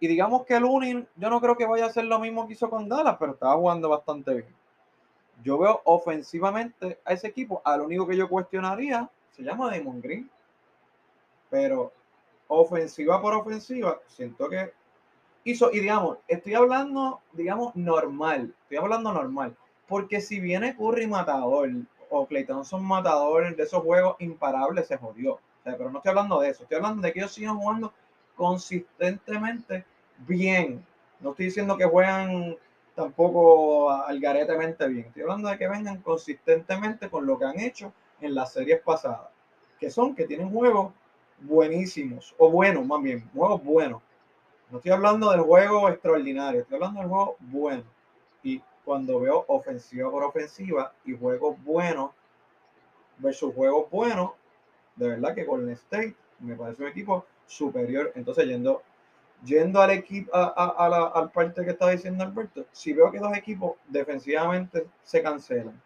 Y digamos que el Unin, yo no creo que vaya a hacer lo mismo que hizo con Dallas, pero estaba jugando bastante bien. Yo veo ofensivamente a ese equipo, al único que yo cuestionaría se llama Damon Green. Pero ofensiva por ofensiva, siento que hizo, y digamos, estoy hablando, digamos, normal, estoy hablando normal, porque si viene Curry matador o Clay Thompson matador de esos juegos imparables, se jodió. Pero no estoy hablando de eso, estoy hablando de que ellos sigan jugando consistentemente bien. No estoy diciendo que juegan tampoco algaretemente bien. Estoy hablando de que vengan consistentemente con lo que han hecho en las series pasadas, que son que tienen juegos buenísimos, o buenos más bien, juegos buenos. No estoy hablando del juego extraordinario, estoy hablando del juego bueno. Y cuando veo ofensiva por ofensiva y juegos buenos versus juegos buenos, de verdad que Golden State me parece un equipo superior. Entonces, yendo, yendo al equipo, a, la, al parte que está diciendo Alberto, si veo que dos equipos defensivamente se cancelan,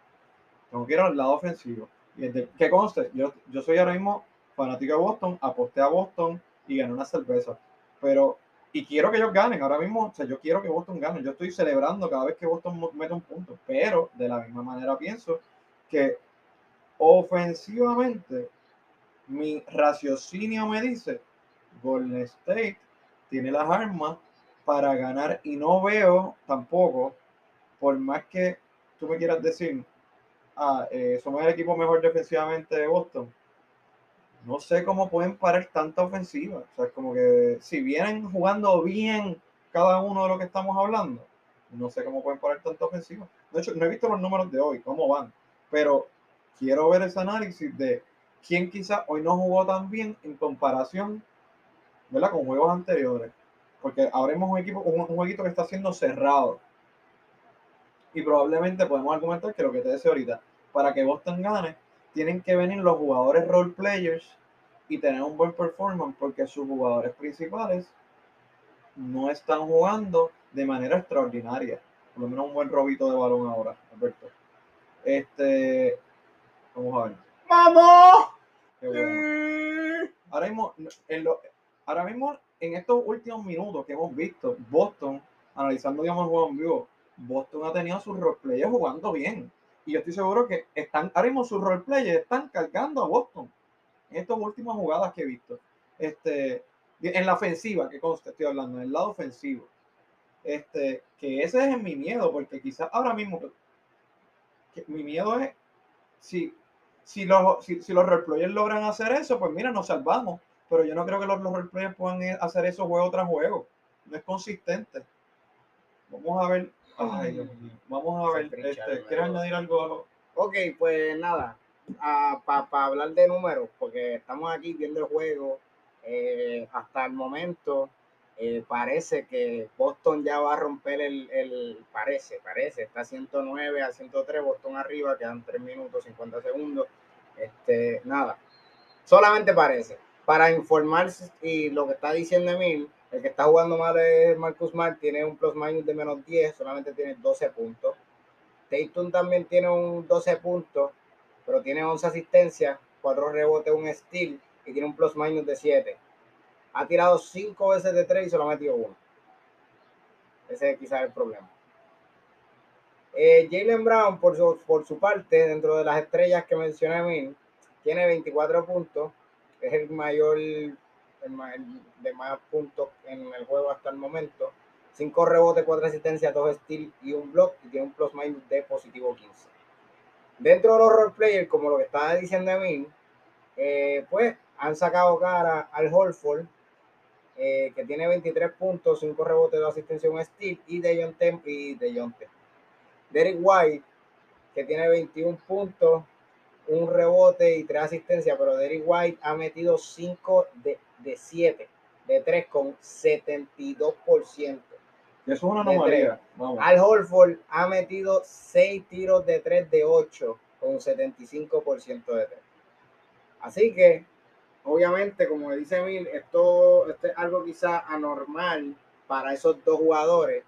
tengo que ir al lado ofensivo. Y que conste, yo, yo soy ahora mismo fanático de Boston, aposté a Boston y gané una cerveza. Pero, y quiero que ellos ganen. Ahora mismo, o sea, yo quiero que Boston gane. Yo estoy celebrando cada vez que Boston mete un punto. Pero, de la misma manera, pienso que ofensivamente, mi raciocinio me dice, Golden State tiene las armas para ganar y no veo tampoco, por más que tú me quieras decir, ah, eh, somos el equipo mejor defensivamente de Boston, no sé cómo pueden parar tanta ofensiva. O sea, es como que si vienen jugando bien cada uno de lo que estamos hablando, no sé cómo pueden parar tanta ofensiva. De hecho, no he visto los números de hoy, cómo van, pero quiero ver ese análisis de quién quizá hoy no jugó tan bien en comparación ¿verdad? con juegos anteriores. Porque ahora un equipo, un, un jueguito que está siendo cerrado. Y probablemente podemos argumentar que lo que te decía ahorita, para que Boston gane, tienen que venir los jugadores role players y tener un buen performance porque sus jugadores principales no están jugando de manera extraordinaria. Por lo menos un buen robito de balón ahora, Alberto. Este, vamos a ver. ¡Vamos! Ahora mismo, en lo, ahora mismo, en estos últimos minutos que hemos visto, Boston, analizando digamos el juego en vivo, Boston ha tenido sus role players jugando bien. Y yo estoy seguro que están, ahora mismo sus roleplayers están cargando a Boston en estas últimas jugadas que he visto. Este, en la ofensiva, que conste, estoy hablando, en el lado ofensivo. Este, que ese es mi miedo, porque quizás ahora mismo, que mi miedo es, si, si los, si, los roleplayers logran hacer eso, pues mira, nos salvamos. Pero yo no creo que los, los roleplayers puedan hacer eso juego tras juego. No es consistente. Vamos a ver. Vamos a ver, este, ¿quieres añadir algo? Ok, pues nada, para hablar de números, porque estamos aquí viendo el juego, eh, hasta el momento eh, parece que Boston ya va a romper el, el, parece, parece, está 109 a 103, Boston arriba, quedan 3 minutos 50 segundos, este, nada, solamente parece, para informarse y lo que está diciendo Emil, el que está jugando mal es Marcus Smart, tiene un plus minus de menos 10, solamente tiene 12 puntos. Tatum también tiene un 12 puntos, pero tiene 11 asistencias, 4 rebotes, un steal y tiene un plus minus de 7. Ha tirado 5 veces de 3 y solo ha metido 1. Ese es quizás el problema. Eh, Jalen Brown, por su, por su parte, dentro de las estrellas que mencioné a tiene 24 puntos. Es el mayor de más puntos en el juego hasta el momento. 5 rebotes, 4 asistencias, 2 steals y un block y tiene un plus minus de positivo 15. Dentro de los role players, como lo que estaba diciendo mí, eh, pues han sacado cara al Holford, eh, que tiene 23 puntos, 5 rebotes, 2 asistencias, un steal y de John Temp y de John Derek White, que tiene 21 puntos, un rebote y tres asistencias, pero Derek White ha metido 5 de de 7, de 3 con 72%. Eso es una anomalía. Al Holford ha metido 6 tiros de 3 de 8 con 75% de 3. Así que, obviamente, como dice esto, esto es algo quizá anormal para esos dos jugadores.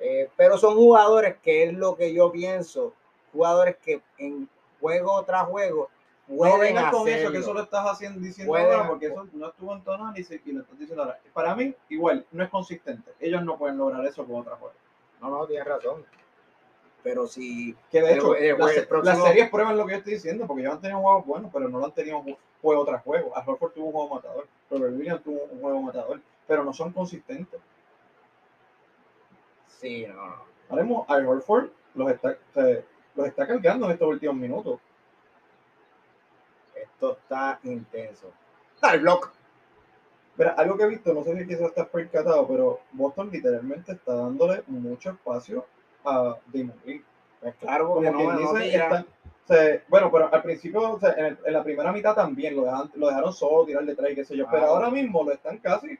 Eh, pero son jugadores que es lo que yo pienso, jugadores que en juego tras juego no vengas con eso, que eso lo estás haciendo, diciendo ahora, porque eso no estuvo en tu análisis y lo estás diciendo ahora. Para mí, igual, no es consistente. Ellos no pueden lograr eso con otra juego. No, no, tienes razón. Pero si. Que de hecho, las, series prueban lo que yo estoy diciendo, porque ellos han tenido juegos buenos, pero no lo han tenido juego tras juego. A Horford tuvo un juego matador, pero el Williams tuvo un juego matador, pero no son consistentes. Sí, no. Haremos, a Horford los está, los está cargando en estos últimos minutos está intenso. Dale, block. Pero algo que he visto, no sé si quizás estás percatado, pero Boston literalmente está dándole mucho espacio a Damon Green. Pues claro, Como no, quien no dice, se- bueno, pero al principio, en, el- en la primera mitad también lo dejaron, lo dejaron solo tirar de tres, qué sé yo, pero Ah. ahora mismo lo están casi,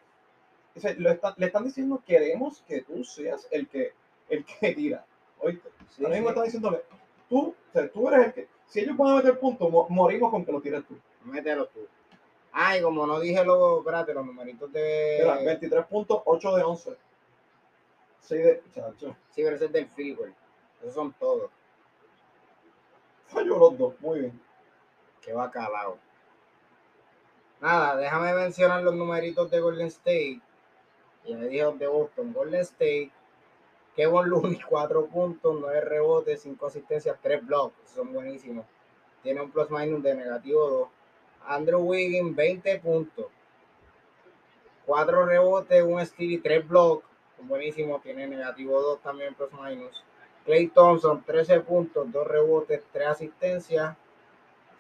lo están- le están diciendo queremos que tú seas el que, el que tira. Oíste, Sí, ahora mismo sí. están diciéndole, tú, o sea, tú eres el que, si ellos van a meter puntos, mo- morimos con que lo tires tú. Mételo tú. Ay, como no dije los, espérate, los numeritos de. Mira, 23 puntos, 8 de 11. 6 de, chacho, Sí, pero ese es del goal. Esos son todos. falló los dos, muy bien. Qué bacalao. Nada, déjame mencionar los numeritos de Golden State. Ya dije los de Boston. Golden State. Kevin Looney, 4 puntos, 9 rebotes, 5 asistencias, 3 blocks. Son buenísimos. Tiene un plus minus de negativo 2. Andrew Wiggins, 20 puntos. 4 rebotes, 1 steal y 3 blocks. Son buenísimos. Tiene negativo 2 también plus minus. Clay Thompson, 13 puntos, 2 rebotes, 3 asistencias.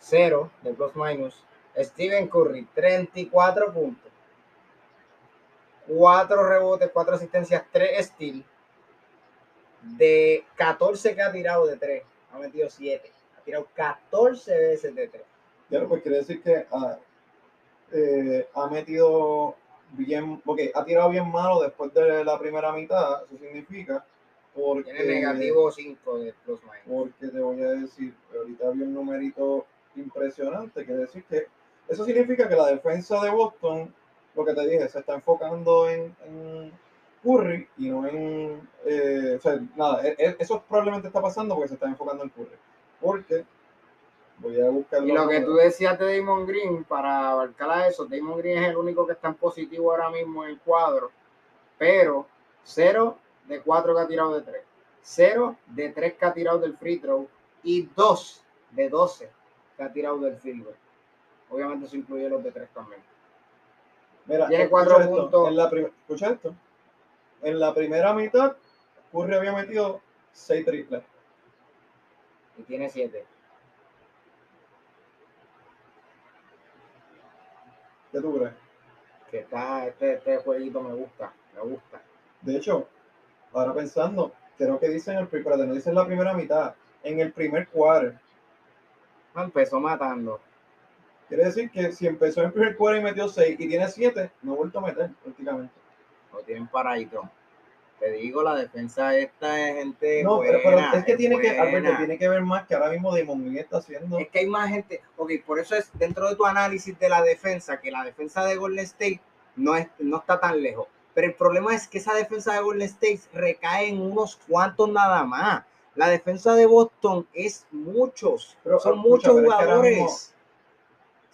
0 de plus minus. Steven Curry, 34 puntos. 4 rebotes, 4 asistencias, 3 steals. De 14 que ha tirado de 3, ha metido 7. Ha tirado 14 veces de 3. Claro, pues quiere decir que ah, eh, ha metido bien, ok, ha tirado bien malo después de la primera mitad, eso significa, porque, Tiene negativo 5 de plus minus. porque te voy a decir, ahorita vi un numerito impresionante, quiere decir que eso significa que la defensa de Boston, lo que te dije, se está enfocando en, en Curry y no en, eh, o sea, nada, e- e- eso probablemente está pasando porque se está enfocando en Curry, porque voy a buscar Y lo que tú decías de Damon Green, para abarcar a eso, Damon Green es el único que está en positivo ahora mismo en el cuadro, pero 0 de 4 que ha tirado de 3, 0 de 3 que ha tirado del free throw y 2 de 12 que ha tirado del goal. Obviamente eso incluye los de 3 también. Mira, Tiene escucha cuatro esto, puntos. En la escucha esto. En la primera mitad, Curry había metido 6 triples. Y tiene 7. ¿Qué tú crees? Que está, este, este jueguito me gusta, me gusta. De hecho, ahora pensando, creo que dicen el pri- espérate, no dicen la primera mitad, en el primer quarter. Ah, Empezó matando. Quiere decir que si empezó en el primer quarter y metió 6 y tiene 7, no ha vuelto a meter prácticamente. Lo tienen paradito. Te digo, la defensa esta es gente. No, pero, es que tiene que, Alberto, tiene que ver más que ahora mismo Damon Green está haciendo. Es que hay más gente. Ok, por eso es dentro de tu análisis de la defensa, que la defensa de Golden State no, es, no está tan lejos. Pero el problema es que esa defensa de Golden State recae en unos cuantos nada más. La defensa de Boston es muchos. Pero, son muchos jugadores.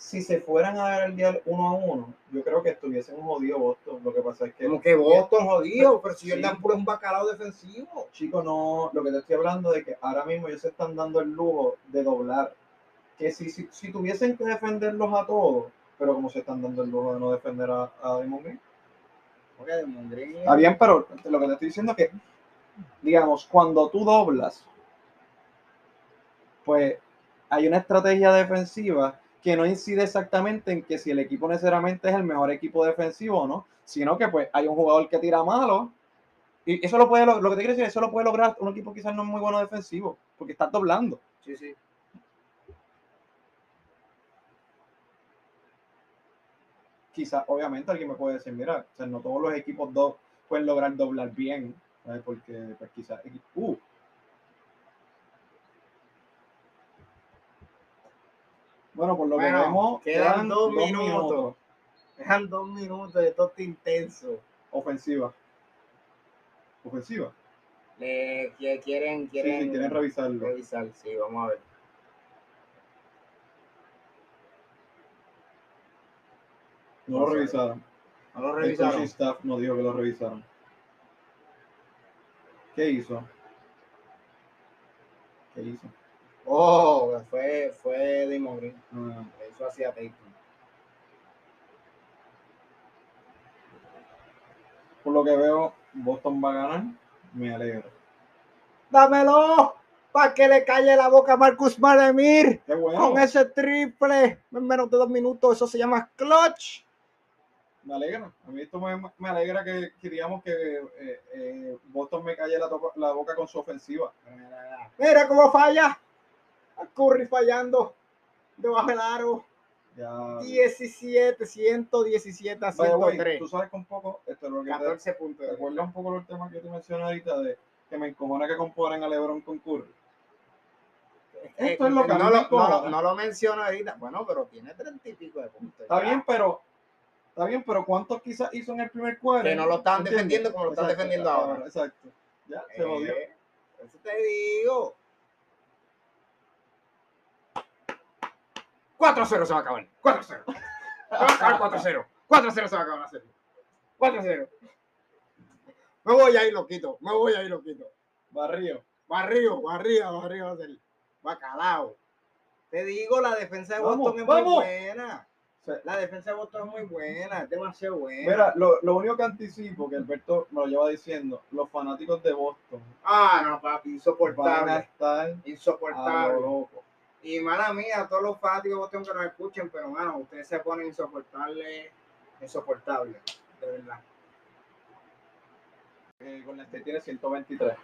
Si se fueran a dar el día uno a uno, yo creo que estuviesen jodido Boston. Lo que pasa es que, Como que Boston jodido, pero si Sí. Jordan Poole es un bacalao defensivo. chicos, no, lo que te estoy hablando de que ahora mismo ellos se están dando el lujo de doblar. Que si, si, si tuviesen que defenderlos a todos, pero como se están dando el lujo de no defender a, a Damon Green. Ok, Draymond Green- Está bien, pero lo que te estoy diciendo es que, digamos, cuando tú doblas, pues hay una estrategia defensiva que no incide exactamente en que si el equipo necesariamente es el mejor equipo defensivo o no, sino que pues hay un jugador que tira malo y eso lo puede, lo, que te quiero decir, eso lo puede lograr un equipo quizás no es muy bueno defensivo, porque estás doblando. Sí, sí. Quizás, obviamente, alguien me puede decir, mira, o sea, no todos los equipos do- pueden lograr doblar bien, ¿sabes? porque pues quizás... Uh, Bueno, por lo Bueno, que vemos, quedan dos minutos. Dejan dos minutos de este intenso. Ofensiva. Ofensiva. Le qui- quieren, Sí, quieren, sí, quieren revisarlo. revisar. Sí, vamos a ver. No lo revisaron. No lo El revisaron. coaching staff nos dijo que lo revisaron. ¿Qué hizo? ¿Qué hizo? Oh, fue, fue Damon Green. Ah, Le hizo así a Tatum. por lo que veo, Boston va a ganar. Me alegro. ¡Dámelo! Para que le calle la boca a Marcus Maremir. Qué bueno. Con ese triple. En menos de dos minutos. Eso se llama clutch. me alegra. A mí esto me, me alegra que, que digamos que eh, eh, Boston me calle la boca con su ofensiva. Mira cómo falla. Curry fallando. Debajo del aro. Ya. 17, 117 a By the way, 103. tú sabes que un poco, esto es lo que te, 14 puntos. ¿te acuerdas un poco los temas que te mencioné ahorita de que me encojona que comparen a LeBron con Curry? Esto es lo que a mí no, no, incomoda. lo, no lo menciono ahorita. Bueno, pero tiene 30 y pico de puntos. Está ya. bien, pero está bien, pero ¿cuántos quizás hizo en el primer cuadro? Que no lo ¿Entiendes? defendiendo como lo están Exacto, defendiendo ahora. Exacto. Ya, se jodió. Eh, Eso te digo. 4-0 se va a acabar. 4-0. Se va a acabar 4-0. 4-0 se va a acabar la serie. 4-0. Me voy a ir loquito. Me voy a ir loquito. Barrio. Barrio, barrio, barrio va a ser. Bacalao. Te digo, la defensa de Vamos, Boston es vamos. muy buena. La defensa de Boston es muy buena. Es demasiado buena. Mira, lo, lo único que anticipo, que Alberto me lo lleva diciendo, los fanáticos de Boston Ah, no, papi. van a Insoportable. estar a lo Insoportable. loco. Y mala mía, a todos los fanáticos que nos escuchen, pero mano, ustedes se ponen insoportables, insoportables, de verdad. Eh, con este tiene 123.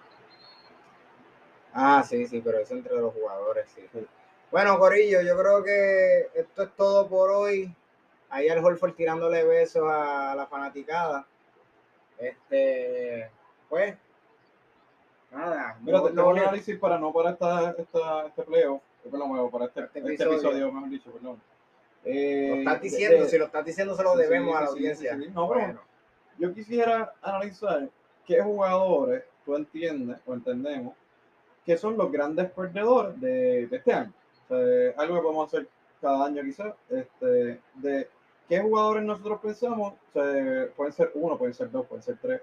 Ah, sí, sí, pero eso entre los jugadores, sí. Sí. Bueno, Corillo, yo creo que esto es todo por hoy. Ahí al Holford tirándole besos a la fanaticada. Este, pues, nada. Mira, no- te no tengo un análisis para no para esta, esta, este playoff, perdón, para este, Este este episodio. episodio. mejor dicho, perdón. Eh, lo estás de- diciendo, de- si lo estás diciendo se lo debemos sí, a la sí, audiencia. sí. No, pero- Bueno, Yo quisiera analizar qué jugadores tú entiendes o entendemos que son los grandes perdedores de, de este año. O sea, algo que podemos hacer cada año quizás, este, de qué jugadores nosotros pensamos, o sea, pueden ser uno, pueden ser dos, pueden ser tres.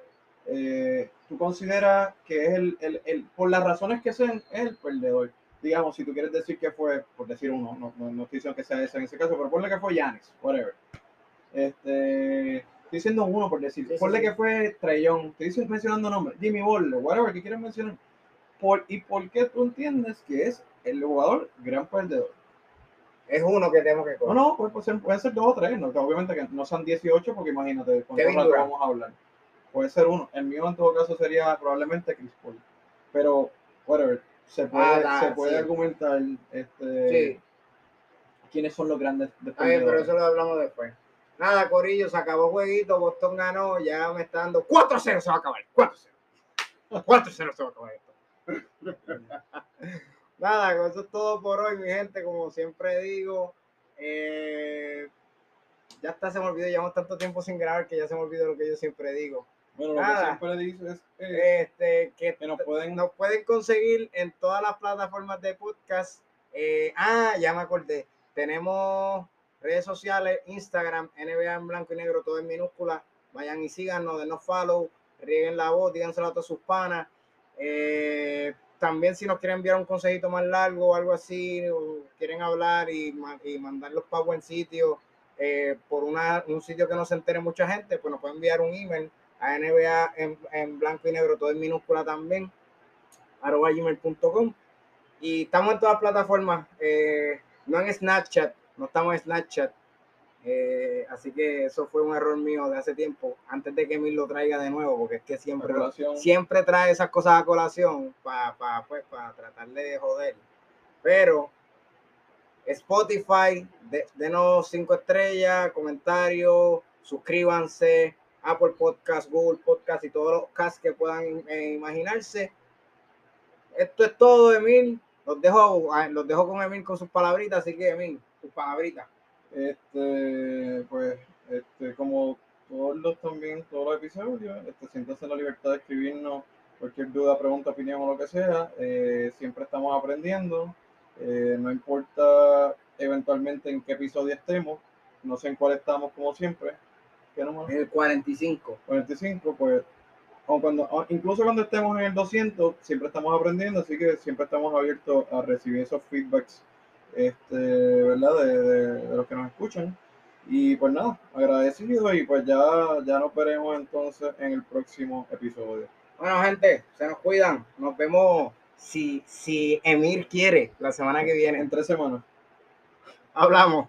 eh, tú consideras que es el, el, el- por las razones que sean, es el perdedor. Digamos, si tú quieres decir que fue, por decir uno, no, no, no estoy diciendo que sea ese en ese caso, pero ponle que fue Yanis, whatever. Este, estoy diciendo uno por decir, Sí, ponle sí. que fue Trellón, estoy diciendo- mencionando nombres, Jimmy Butler, whatever, que quieras mencionar. Por, ¿Y por qué tú entiendes que es el jugador gran perdedor? es uno que tenemos que No, coger. no, puede, puede ser, pueden ser dos o tres, ¿no? Obviamente que no sean 18, porque imagínate, Kevin rato vamos a hablar. Puede ser uno. El mío en todo caso sería probablemente Chris Paul. Pero, whatever, se puede, Ah, la- se puede sí. argumentar este, Sí. quiénes son los grandes Está bien, pero eso lo hablamos después. Nada, Corillo, se acabó el jueguito, Boston ganó, ya me está dando 4-0 se va a acabar, 4-0. 4-0 se va a acabar esto. Nada, con eso es todo por hoy, mi gente, como siempre digo. eh, ya hasta se me olvidó, llevamos tanto tiempo sin grabar que ya se me olvidó lo que yo siempre digo. Bueno, lo nada. que siempre dices es Este, que que nos pueden nos pueden conseguir en todas las plataformas de podcast. Eh, ah, ya me acordé. Tenemos redes sociales, Instagram, NBA en blanco y negro, todo en minúscula. Vayan y síganos, denos follow, rieguen la voz, díganselo a todos sus panas. Eh, también si nos quieren enviar un consejito más largo o algo así, o quieren hablar y, y mandarlos para buen sitio, eh, por una, un sitio que no se entere mucha gente, pues nos pueden enviar un email a NBA en, en blanco y negro, todo en minúscula también, arroba gmail.com. Y estamos en todas las plataformas, eh, no en Snapchat, no estamos en Snapchat. eh, así que eso fue un error mío de hace tiempo, antes de que Emil lo traiga de nuevo, porque es que siempre, siempre trae esas cosas a colación para pues, pa tratar de joder. Pero Spotify, de- denos cinco estrellas, comentarios, suscríbanse, Apple Podcast, Google Podcast y todos los casts que puedan eh, imaginarse. Esto es todo, Emil. Los dejo, ah, los dejo con Emil con sus palabritas, así que Emil, sus palabritas. Este, pues, este, como todos los también, todos los episodios, este, la libertad de escribirnos cualquier duda, pregunta, opinión o lo que sea. Eh, siempre estamos aprendiendo. Eh, no importa eventualmente en qué episodio estemos, no sé en cuál estamos como siempre. ¿Qué número? El 45. 45, pues, o cuando, o incluso cuando estemos en el 200, siempre estamos aprendiendo, así que siempre estamos abiertos a recibir esos feedbacks, este, ¿verdad? De, de- de los que nos escuchan. Y pues nada, agradecido y pues ya, ya nos veremos entonces en el próximo episodio. Bueno, gente, se nos cuidan. Nos vemos si, si Emir quiere la semana que viene. En tres semanas. Hablamos.